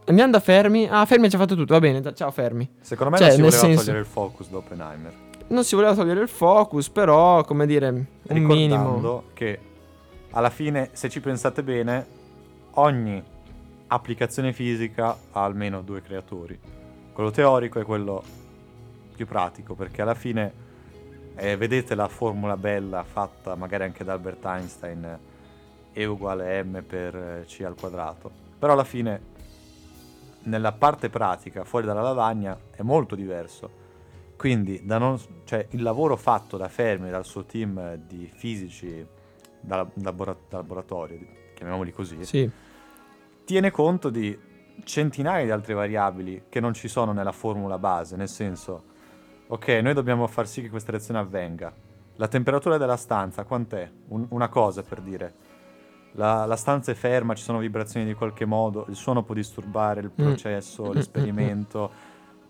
Speaker 1: Andiamo da Fermi. Ah, Fermi ha già fatto tutto, va bene, da- ciao Fermi.
Speaker 2: Secondo me
Speaker 1: cioè,
Speaker 2: non si voleva
Speaker 1: senso-
Speaker 2: togliere il focus da Oppenheimer.
Speaker 1: Non si voleva togliere il focus, però, come dire, un
Speaker 2: Ricordando
Speaker 1: minimo.
Speaker 2: che alla fine, se ci pensate bene, ogni applicazione fisica ha almeno due creatori. Quello teorico e quello più pratico, perché alla fine eh, vedete la formula bella fatta magari anche da Albert Einstein, E uguale m per eh, c al quadrato, però alla fine nella parte pratica, fuori dalla lavagna, è molto diverso. Quindi non, cioè, il lavoro fatto da Fermi e dal suo team di fisici da laboratorio, chiamiamoli così,
Speaker 1: Sì,
Speaker 2: tiene conto di centinaia di altre variabili che non ci sono nella formula base, nel senso, ok, noi dobbiamo far sì che questa reazione avvenga. La temperatura della stanza, quant'è? Un- una cosa per dire. La, la stanza è ferma, ci sono vibrazioni di qualche modo, il suono può disturbare il
Speaker 1: Mm.
Speaker 2: processo,
Speaker 1: Mm, mm,
Speaker 2: l'esperimento,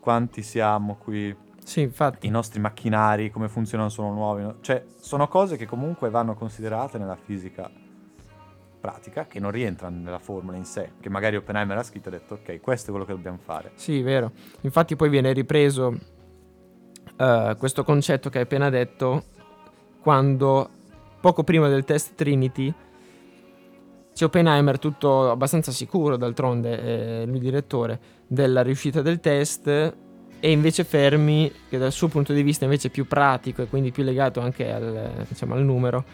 Speaker 2: quanti siamo qui,
Speaker 1: sì, infatti.
Speaker 2: i nostri macchinari, come funzionano, sono nuovi. no? Cioè, sono cose che comunque vanno considerate nella fisica pratica, che non rientrano nella formula in sé, che magari Oppenheimer ha scritto e ha detto, ok, questo è quello che dobbiamo fare.
Speaker 1: Sì, vero. Infatti poi viene ripreso eh, questo concetto che hai appena detto quando poco prima del test Trinity c'è Oppenheimer tutto abbastanza sicuro, d'altronde è lui direttore, della riuscita del test e invece Fermi, che dal suo punto di vista invece è più pratico e quindi più legato anche al, diciamo, al numero,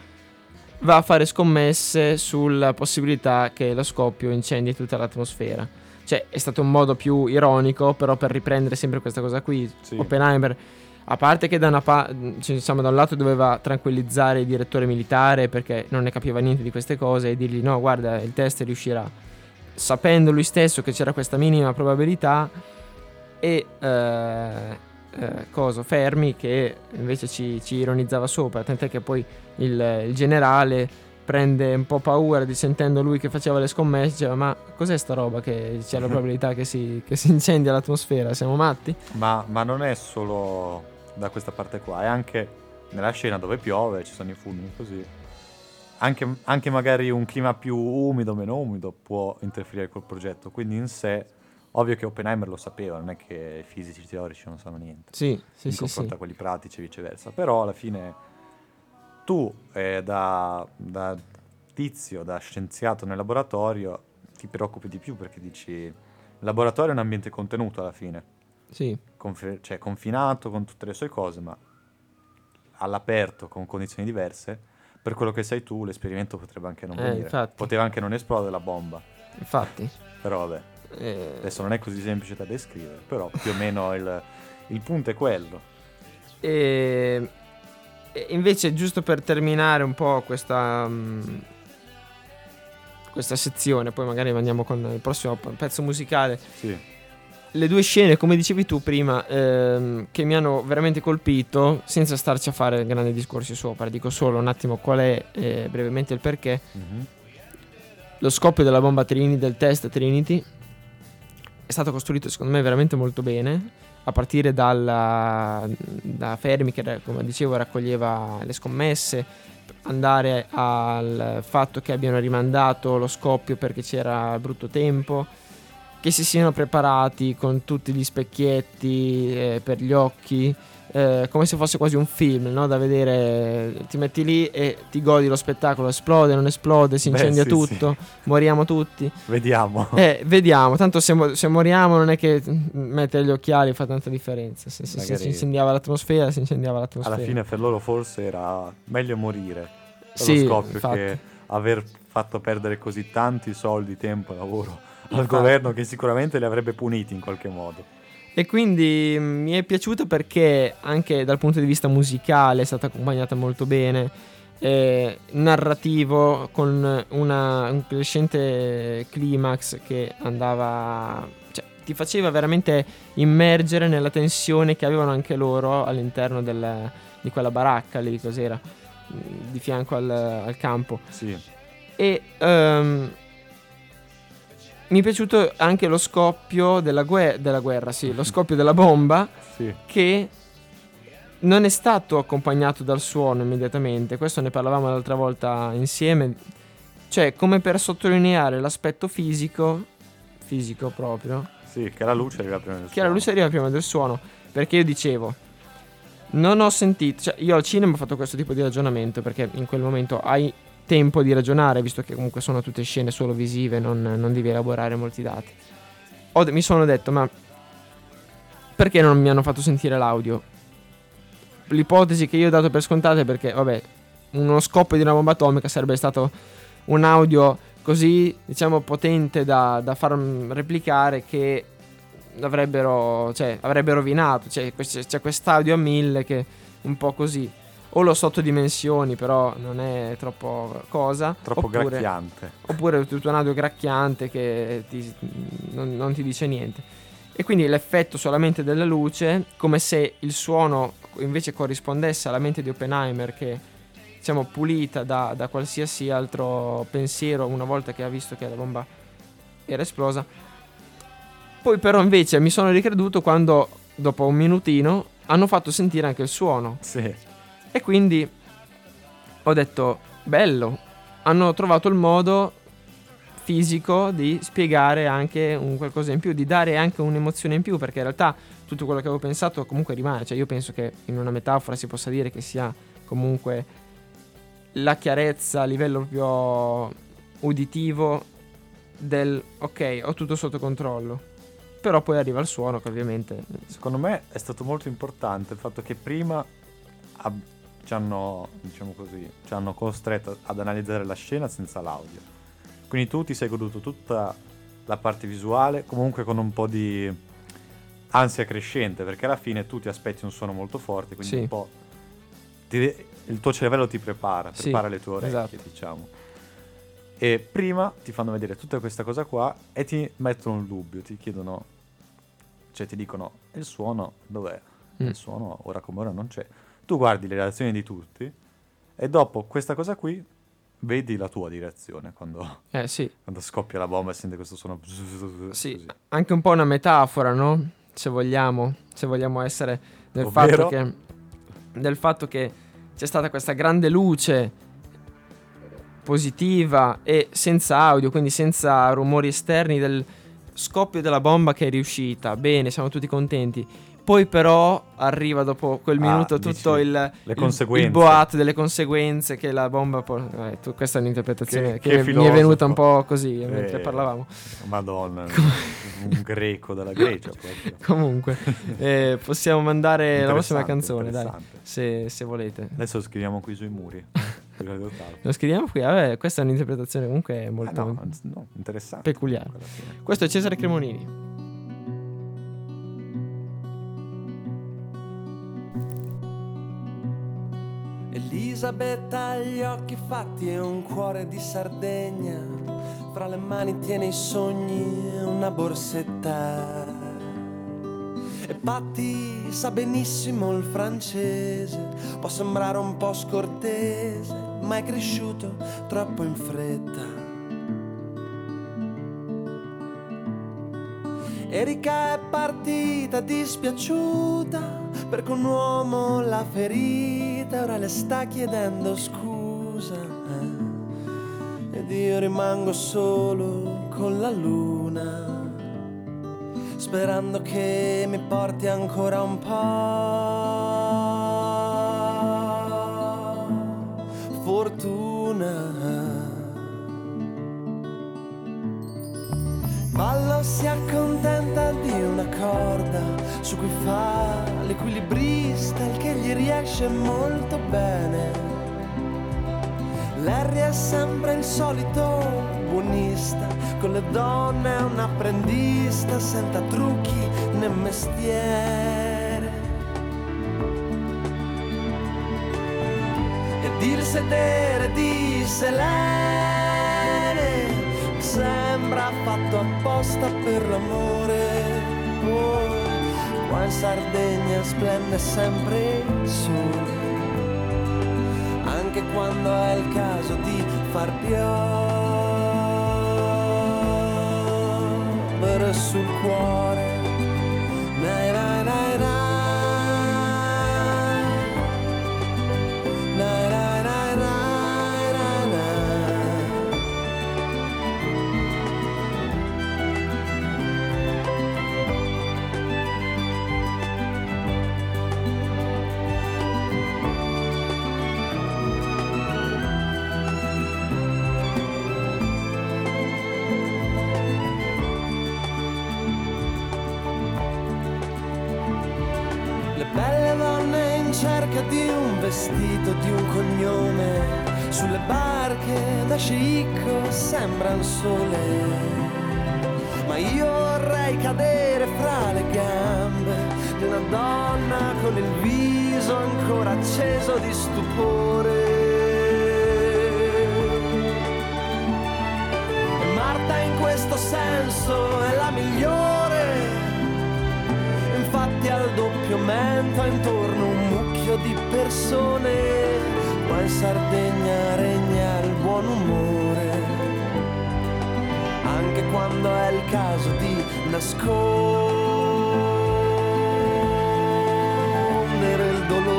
Speaker 1: va a fare scommesse sulla possibilità che lo scoppio incendi tutta l'atmosfera. Cioè, è stato un modo più ironico, però per riprendere sempre questa cosa qui.
Speaker 2: Sì.
Speaker 1: Oppenheimer, a parte che da, una pa- cioè, diciamo, da un lato doveva tranquillizzare il direttore militare perché non ne capiva niente di queste cose e dirgli no, guarda, il test riuscirà. Sapendo lui stesso che c'era questa minima probabilità e eh, eh, coso, Fermi che invece ci, ci ironizzava sopra, tant'è che poi il, il generale prende un po' paura sentendo lui che faceva le scommesse, diceva ma cos'è sta roba che c'è la probabilità che si, che si incendia l'atmosfera, siamo matti?
Speaker 2: Ma, ma non è solo da questa parte qua, è anche nella scena dove piove, ci sono i fulmini così. Anche, anche magari un clima più umido, meno umido, può interferire col progetto. Quindi in sé, ovvio che Oppenheimer lo sapeva, non è che i fisici teorici non sanno niente.
Speaker 1: Sì, sì,
Speaker 2: in
Speaker 1: sì,
Speaker 2: confronto
Speaker 1: sì.
Speaker 2: a quelli pratici e viceversa. Però alla fine tu, eh, da, da tizio, da scienziato nel laboratorio, ti preoccupi di più perché dici il laboratorio è un ambiente contenuto alla fine,
Speaker 1: Sì,
Speaker 2: confi- cioè confinato con tutte le sue cose, ma all'aperto con condizioni diverse. Per quello che sai tu, l'esperimento potrebbe anche non
Speaker 1: Eh,
Speaker 2: venire.
Speaker 1: infatti.
Speaker 2: Poteva anche non esplodere la bomba.
Speaker 1: infatti.
Speaker 2: Però vabbè,
Speaker 1: eh,
Speaker 2: adesso non è così semplice da descrivere, però più o meno il, il punto è quello.
Speaker 1: E, e invece, giusto per terminare un po' questa, mm, questa sezione, poi magari andiamo con il prossimo pezzo musicale.
Speaker 2: Sì.
Speaker 1: Le due scene, come dicevi tu prima, ehm, che mi hanno veramente colpito, senza starci a fare grandi discorsi sopra, dico solo un attimo qual è eh, brevemente il perché.
Speaker 2: Mhm.
Speaker 1: Lo scoppio della bomba Trinity, del test Trinity, è stato costruito secondo me veramente molto bene, a partire dalla, da Fermi che come dicevo raccoglieva le scommesse, andare al fatto che abbiano rimandato lo scoppio perché c'era brutto tempo, che si siano preparati con tutti gli specchietti eh, per gli occhi, eh, come se fosse quasi un film, no? Da vedere, ti metti lì e ti godi lo spettacolo, esplode, non esplode, si
Speaker 2: Beh,
Speaker 1: incendia
Speaker 2: sì,
Speaker 1: tutto, moriamo tutti.
Speaker 2: Vediamo.
Speaker 1: Eh, vediamo, tanto se, se moriamo non è che mm, mettere gli occhiali fa tanta differenza, se, se- se si incendiava l'atmosfera, si incendiava l'atmosfera.
Speaker 2: Alla fine per loro forse era meglio morire
Speaker 1: Sì,
Speaker 2: scoppio
Speaker 1: infatti.
Speaker 2: che aver fatto perdere così tanti soldi, tempo e lavoro al governo che sicuramente li avrebbe puniti in qualche modo.
Speaker 1: E quindi mm, mi è piaciuto perché anche dal punto di vista musicale è stata accompagnata molto bene, eh, narrativo con una- un crescente climax che andava, cioè ti faceva veramente immergere nella tensione che avevano anche loro all'interno del- di quella baracca lì, cos'era, Mm, di fianco al, al campo.
Speaker 2: Sì,
Speaker 1: E ehm, mi è piaciuto anche lo scoppio della, gue- della guerra, sì, lo scoppio della bomba
Speaker 2: sì,
Speaker 1: che non è stato accompagnato dal suono immediatamente, questo ne parlavamo l'altra volta insieme, cioè come per sottolineare l'aspetto fisico, fisico proprio,
Speaker 2: sì, che la luce arriva prima del
Speaker 1: che la
Speaker 2: suono.
Speaker 1: luce arriva prima del suono, perché io dicevo, non ho sentito, cioè io al cinema ho fatto questo tipo di ragionamento perché in quel momento hai tempo di ragionare, visto che comunque sono tutte scene solo visive, non, non devi elaborare molti dati. Ho mi sono detto, ma perché non mi hanno fatto sentire l'audio? L'ipotesi che io ho dato per scontate è perché, vabbè, uno scoppio di una bomba atomica sarebbe stato un audio così, diciamo, potente da, da far mm, replicare che avrebbero, cioè, avrebbe rovinato. Cioè, c'è quest'audio a mille che un po' così. O lo sottodimensioni, però non è troppo cosa.
Speaker 2: Troppo
Speaker 1: oppure,
Speaker 2: gracchiante.
Speaker 1: Oppure tutto un audio gracchiante che ti- non, non ti dice niente. E quindi l'effetto solamente della luce, come se il suono invece corrispondesse alla mente di Oppenheimer che diciamo pulita da, da qualsiasi altro pensiero una volta che ha visto che la bomba era esplosa. Poi però invece mi sono ricreduto quando dopo un minutino hanno fatto sentire anche il suono.
Speaker 2: Sì.
Speaker 1: E quindi ho detto, bello, hanno trovato il modo fisico di spiegare anche un qualcosa in più, di dare anche un'emozione in più, perché in realtà tutto quello che avevo pensato comunque rimane. Cioè io penso che in una metafora si possa dire che sia comunque la chiarezza a livello proprio uditivo del ok, ho tutto sotto controllo. Però poi arriva il suono che ovviamente...
Speaker 2: Secondo me è stato molto importante il fatto che prima ci hanno, diciamo così, ci hanno costretto ad analizzare la scena senza l'audio. Quindi tu ti sei goduto tutta la parte visuale, comunque con un po' di ansia crescente, perché alla fine tu ti aspetti un suono molto forte, quindi
Speaker 1: Sì.
Speaker 2: un po' ti- il tuo cervello ti prepara,
Speaker 1: Sì,
Speaker 2: prepara le tue orecchie,
Speaker 1: esatto.
Speaker 2: diciamo. E prima ti fanno vedere tutta questa cosa qua e ti mettono il dubbio, ti chiedono, cioè ti dicono, "E il suono dov'è?
Speaker 1: Mm.
Speaker 2: Il suono ora come ora non c'è. Tu guardi le reazioni di tutti e dopo questa cosa qui vedi la tua direzione quando,
Speaker 1: Eh sì,
Speaker 2: quando scoppia la bomba e senti questo suono.
Speaker 1: Sì,
Speaker 2: così.
Speaker 1: anche un po' una metafora, no? Se vogliamo, se vogliamo essere del
Speaker 2: Ovvero?
Speaker 1: fatto che del fatto che c'è stata questa grande luce positiva e senza audio, quindi senza rumori esterni del scoppio della bomba che è riuscita. Bene, siamo tutti contenti. Poi però arriva dopo quel
Speaker 2: Ah,
Speaker 1: minuto
Speaker 2: dici
Speaker 1: tutto il,
Speaker 2: le
Speaker 1: il-
Speaker 2: conseguenze.
Speaker 1: il boato delle conseguenze che la bomba può... eh, tu- questa è un'interpretazione
Speaker 2: Che-
Speaker 1: che,
Speaker 2: che
Speaker 1: mi è venuta un po' così mentre
Speaker 2: Eh,
Speaker 1: parlavamo.
Speaker 2: Madonna, un greco della Grecia proprio.
Speaker 1: Comunque, eh, possiamo mandare la prossima canzone, dai, se, se volete.
Speaker 2: Adesso lo scriviamo qui sui muri.
Speaker 1: Lo scriviamo qui, vabbè, questa è un'interpretazione comunque
Speaker 2: Ah,
Speaker 1: molto
Speaker 2: no, anzi, no, interessante.
Speaker 1: peculiare. Questo è Cesare Cremonini.
Speaker 6: Elisabetta ha gli occhi fatti e un cuore di Sardegna. Fra le mani tiene i sogni e una borsetta. E Patti sa benissimo il francese. Può sembrare un po' scortese, ma è cresciuto troppo in fretta. Erika è partita dispiaciuta perché un uomo l'ha ferita ora le sta chiedendo scusa. eh. Ed io rimango solo con la luna, sperando che mi porti ancora un po' fortuna. Ballo si accontenta di una corda su cui fa l'equilibrista, il che gli riesce molto bene. Larry è sempre il solito buonista, con le donne è un apprendista, senza trucchi né mestiere. ed il sedere di Selene sembra fatto apposta per l'amore. Poi qua in Sardegna splende sempre il sole, anche quando è il caso di far piovere sul cuore. Vestito, di un cognome. Sulle barche da scicco sembra un sole. Ma io vorrei cadere fra le gambe di una donna con il viso ancora acceso di stupore. Marta in questo senso è la migliore. Infatti al doppio mento intorno un mucchio di persone. Qua in Sardegna regna il buon umore. Anche quando è il caso di nascondere il dolore.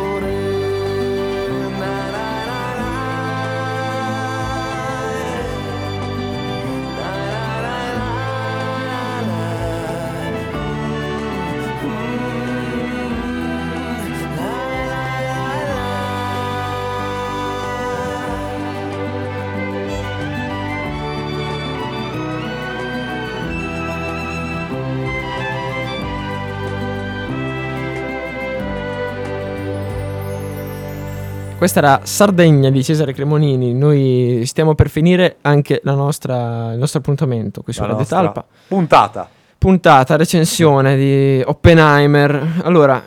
Speaker 1: Questa era Sardegna di Cesare Cremonini. Noi stiamo per finire anche la nostra- il nostro appuntamento qui su Radio Talpa.
Speaker 2: Puntata.
Speaker 1: Puntata, recensione di Oppenheimer. Allora,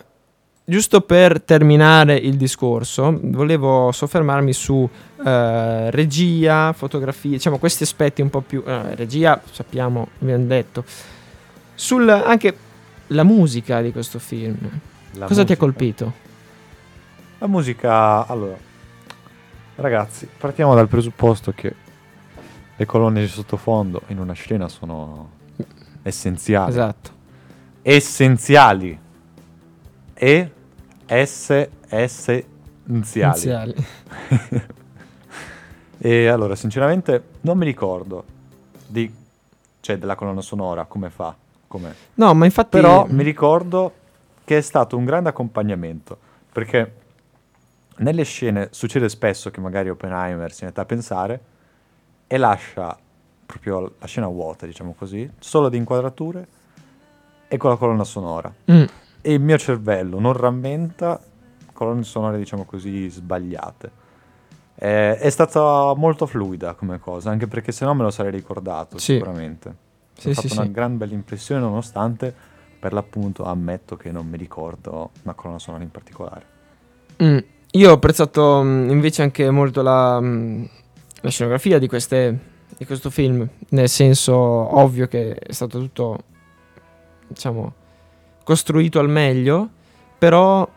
Speaker 1: giusto per terminare il discorso, volevo soffermarmi su eh, regia, fotografia, diciamo questi aspetti un po' più... eh, regia, sappiamo, abbiamo detto. Sul anche la musica di questo film.
Speaker 2: La
Speaker 1: Cosa ti ha
Speaker 2: musica.
Speaker 1: colpito?
Speaker 2: La musica, allora, ragazzi, partiamo dal presupposto che le colonne di sottofondo in una scena sono essenziali.
Speaker 1: Esatto.
Speaker 2: Essenziali. E S essenziali.
Speaker 1: Iniziali.
Speaker 2: E allora, sinceramente, non mi ricordo di, cioè, della colonna sonora, come fa, com'è.
Speaker 1: No, ma infatti...
Speaker 2: Però mi ricordo che è stato un grande accompagnamento, perché nelle scene succede spesso che magari Oppenheimer si mette a pensare e lascia proprio la scena vuota, diciamo così, solo di inquadrature e con la colonna sonora.
Speaker 1: Mm,
Speaker 2: E il mio cervello non rammenta colonne sonore, diciamo così, sbagliate. Eh, è stata molto fluida come cosa, anche perché se no me lo sarei ricordato
Speaker 1: Sì.
Speaker 2: sicuramente.
Speaker 1: Sì,
Speaker 2: Mi ha
Speaker 1: sì,
Speaker 2: fatto una gran bella impressione nonostante per l'appunto ammetto che non mi ricordo una colonna sonora in particolare.
Speaker 1: Mm, Io ho apprezzato mm, invece anche molto la, mm, la scenografia di, queste, di questo film, nel senso ovvio che è stato tutto, diciamo, costruito al meglio, però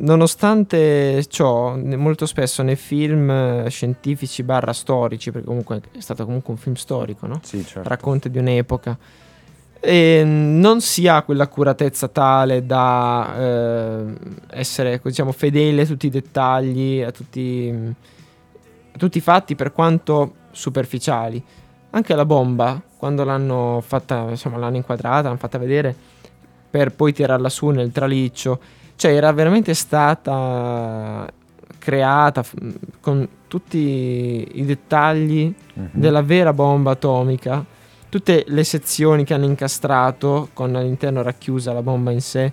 Speaker 1: nonostante ciò, molto spesso nei film eh, scientifici barra storici, perché comunque è stato comunque un film storico, no?
Speaker 2: Sì, certo.
Speaker 1: racconta di un'epoca. E non si ha quell'accuratezza tale da eh, essere diciamo, fedele a tutti i dettagli, a tutti, a tutti i fatti, per quanto superficiali. Anche la bomba, quando l'hanno fatta, insomma, l'hanno inquadrata, l'hanno fatta vedere per poi tirarla su nel traliccio, cioè era veramente stata creata con tutti i dettagli
Speaker 2: Mhm.
Speaker 1: della vera bomba atomica, tutte le sezioni che hanno incastrato con all'interno racchiusa la bomba in sé.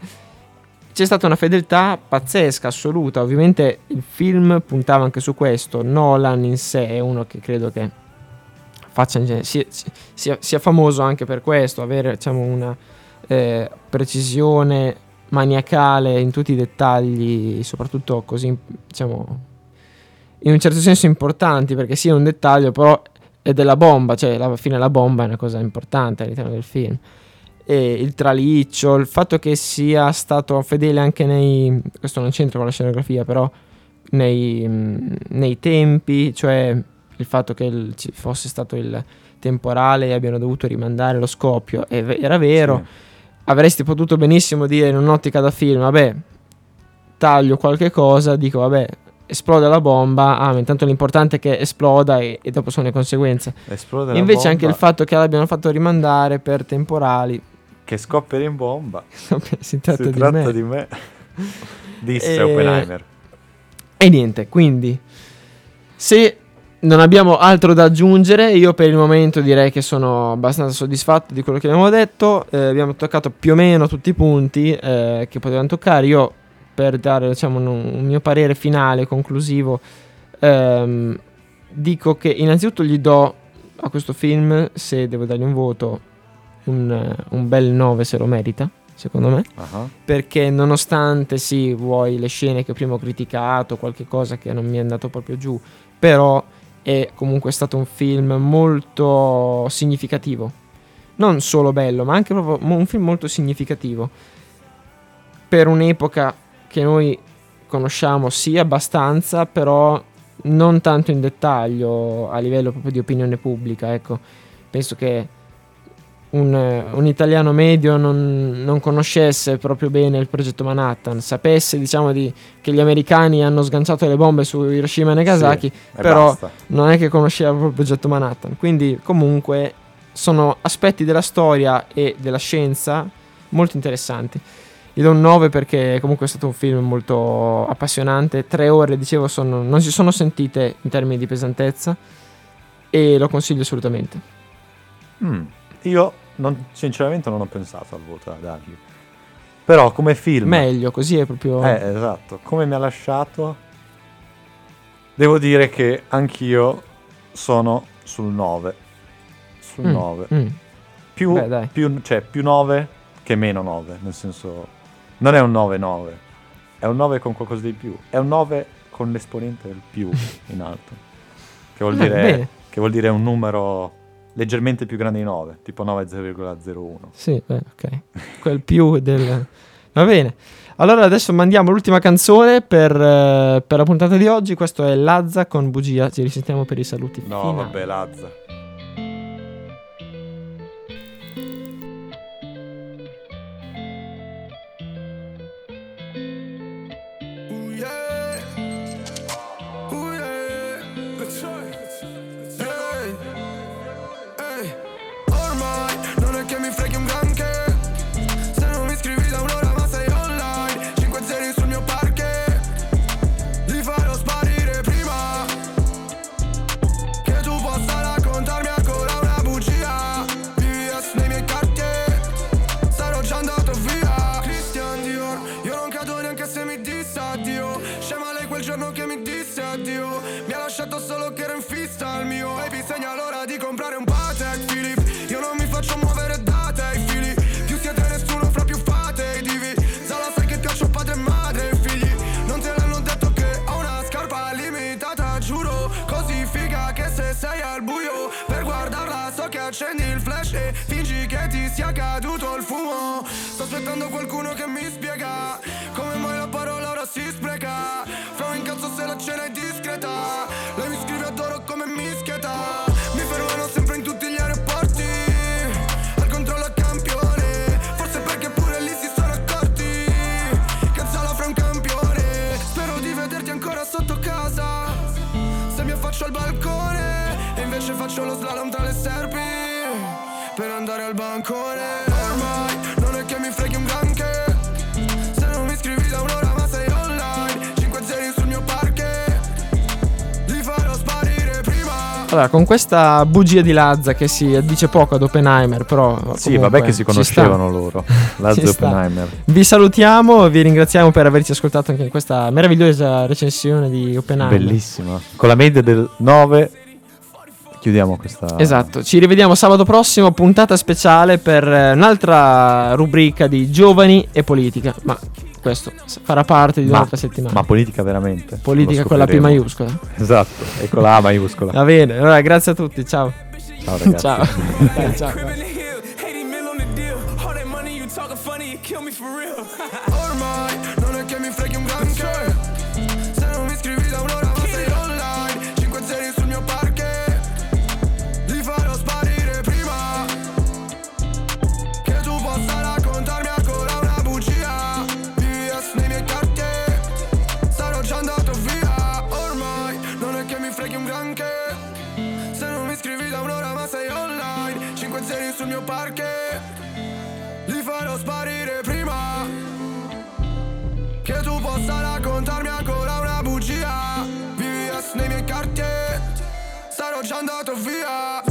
Speaker 1: C'è stata una fedeltà pazzesca, assoluta. Ovviamente il film puntava anche su questo. Nolan in sé è uno che credo che faccia in genere- sia, sia- sia famoso anche per questo, avere diciamo, una eh, precisione maniacale in tutti i dettagli, soprattutto così, diciamo, in un certo senso importanti, perché sia un dettaglio, però è della bomba, cioè alla fine la bomba è una cosa importante all'interno del film. E il traliccio, il fatto che sia stato fedele anche nei... questo non c'entra con la scenografia, però nei, nei tempi, cioè il fatto che il- ci fosse stato il temporale e abbiano dovuto rimandare lo scoppio, era vero.
Speaker 2: Sì.
Speaker 1: Avresti potuto benissimo dire in un'ottica da film, vabbè, taglio qualche cosa, dico vabbè, esplode la bomba, ah, ma intanto l'importante è che esploda e, e dopo sono le conseguenze.
Speaker 2: Esplode
Speaker 1: Invece anche il fatto che l'abbiano fatto rimandare per temporali,
Speaker 2: che scoppia in bomba.
Speaker 1: si tratta,
Speaker 2: si
Speaker 1: di,
Speaker 2: tratta
Speaker 1: me.
Speaker 2: di me. Disse
Speaker 1: E-
Speaker 2: Oppenheimer.
Speaker 1: E niente, quindi se non abbiamo altro da aggiungere, io per il momento direi che sono abbastanza soddisfatto di quello che abbiamo detto. Eh, abbiamo toccato più o meno tutti i punti eh, che potevamo toccare. Io per dare diciamo, un, un mio parere finale, conclusivo, ehm, dico che innanzitutto gli do a questo film, se devo dargli un voto, un, un bel 9 se lo merita, secondo me
Speaker 2: Ah,
Speaker 1: perché nonostante sì, vuoi le scene che prima ho criticato, qualche cosa che non mi è andato proprio giù, però è comunque stato un film molto significativo. Non solo bello, ma anche proprio un film molto significativo. Per un'epoca che noi conosciamo sì abbastanza, però non tanto in dettaglio a livello proprio di opinione pubblica, ecco. Penso che un, un italiano medio non, non conoscesse proprio bene il progetto Manhattan, sapesse diciamo di, che gli americani hanno sganciato le bombe su Hiroshima e Nagasaki,
Speaker 2: e
Speaker 1: però
Speaker 2: basta.
Speaker 1: non è che conosceva proprio il progetto Manhattan. Quindi comunque sono aspetti della storia e della scienza molto interessanti. Gli do un 9 perché comunque è stato un film molto appassionante. Tre ore, dicevo, sono- non si sono sentite in termini di pesantezza e lo consiglio assolutamente.
Speaker 2: Mm. Io non- sinceramente non ho pensato al voto da dargli. Però come film...
Speaker 1: Meglio, così è proprio...
Speaker 2: Eh, esatto. Come mi ha lasciato, devo dire che anch'io sono sul 9. Sul
Speaker 1: Mm,
Speaker 2: 9.
Speaker 1: mm.
Speaker 2: Più,
Speaker 1: Beh,
Speaker 2: più- cioè, più 9 che meno 9. Nel senso, non è un 9-9. È un 9 con qualcosa di più. È un 9 con l'esponente del più in alto. Che vuol,
Speaker 1: Eh,
Speaker 2: dire, che vuol dire un numero leggermente più grande di 9, tipo 9,0,01.
Speaker 1: Sì, beh, ok. Quel più del... Va bene. Allora adesso mandiamo l'ultima canzone per, eh, per la puntata di oggi. Questo è Lazza con Bugia. Ci risentiamo per i saluti
Speaker 2: No,
Speaker 1: finali.
Speaker 2: vabbè, Lazza.
Speaker 7: Fissa al mio Baby segna l'ora di comprare un Patek Philip Io non mi faccio muovere da te fili Più siete nessuno fra più fate i divi. Zala sai che piaccio padre e madre e figli. Non te l'hanno detto che ho una scarpa limitata Giuro. Così figa che se sei al buio Per guardarla so che accendi il flash E fingi che ti sia caduto il fumo. Sto aspettando qualcuno che mi spiega Come mai la parola ora si spreca. Fra un incazzo se la cena è discreta. Lei mi scrive come mischieta Mi fermano sempre in tutti gli aeroporti. Al controllo a campione. Forse perché pure lì si sono accorti Cazzala fra un campione. Spero di vederti ancora sotto casa. Se mi affaccio al balcone E invece faccio lo slalom tra le serpi Per andare al bancone. Ormai
Speaker 1: Allora, con questa bugia di Lazza che si addice poco ad Oppenheimer, però.
Speaker 2: Sì, vabbè che si conoscevano loro. Lazza e. Oppenheimer.
Speaker 1: Vi salutiamo, vi ringraziamo per averci ascoltato anche in questa meravigliosa recensione di Oppenheimer.
Speaker 2: Bellissima. Con la media del 9 chiudiamo questa...
Speaker 1: Esatto, ci rivediamo sabato prossimo, puntata speciale per eh, un'altra rubrica di giovani e politica, ma questo farà parte di
Speaker 2: Ma,
Speaker 1: un'altra settimana.
Speaker 2: ma politica veramente.
Speaker 1: politica con la P maiuscola.
Speaker 2: Esatto, e con la A maiuscola.
Speaker 1: Va bene, allora grazie a tutti, ciao.
Speaker 2: Ciao ragazzi.
Speaker 1: ciao. Dai, ciao.
Speaker 7: Bugia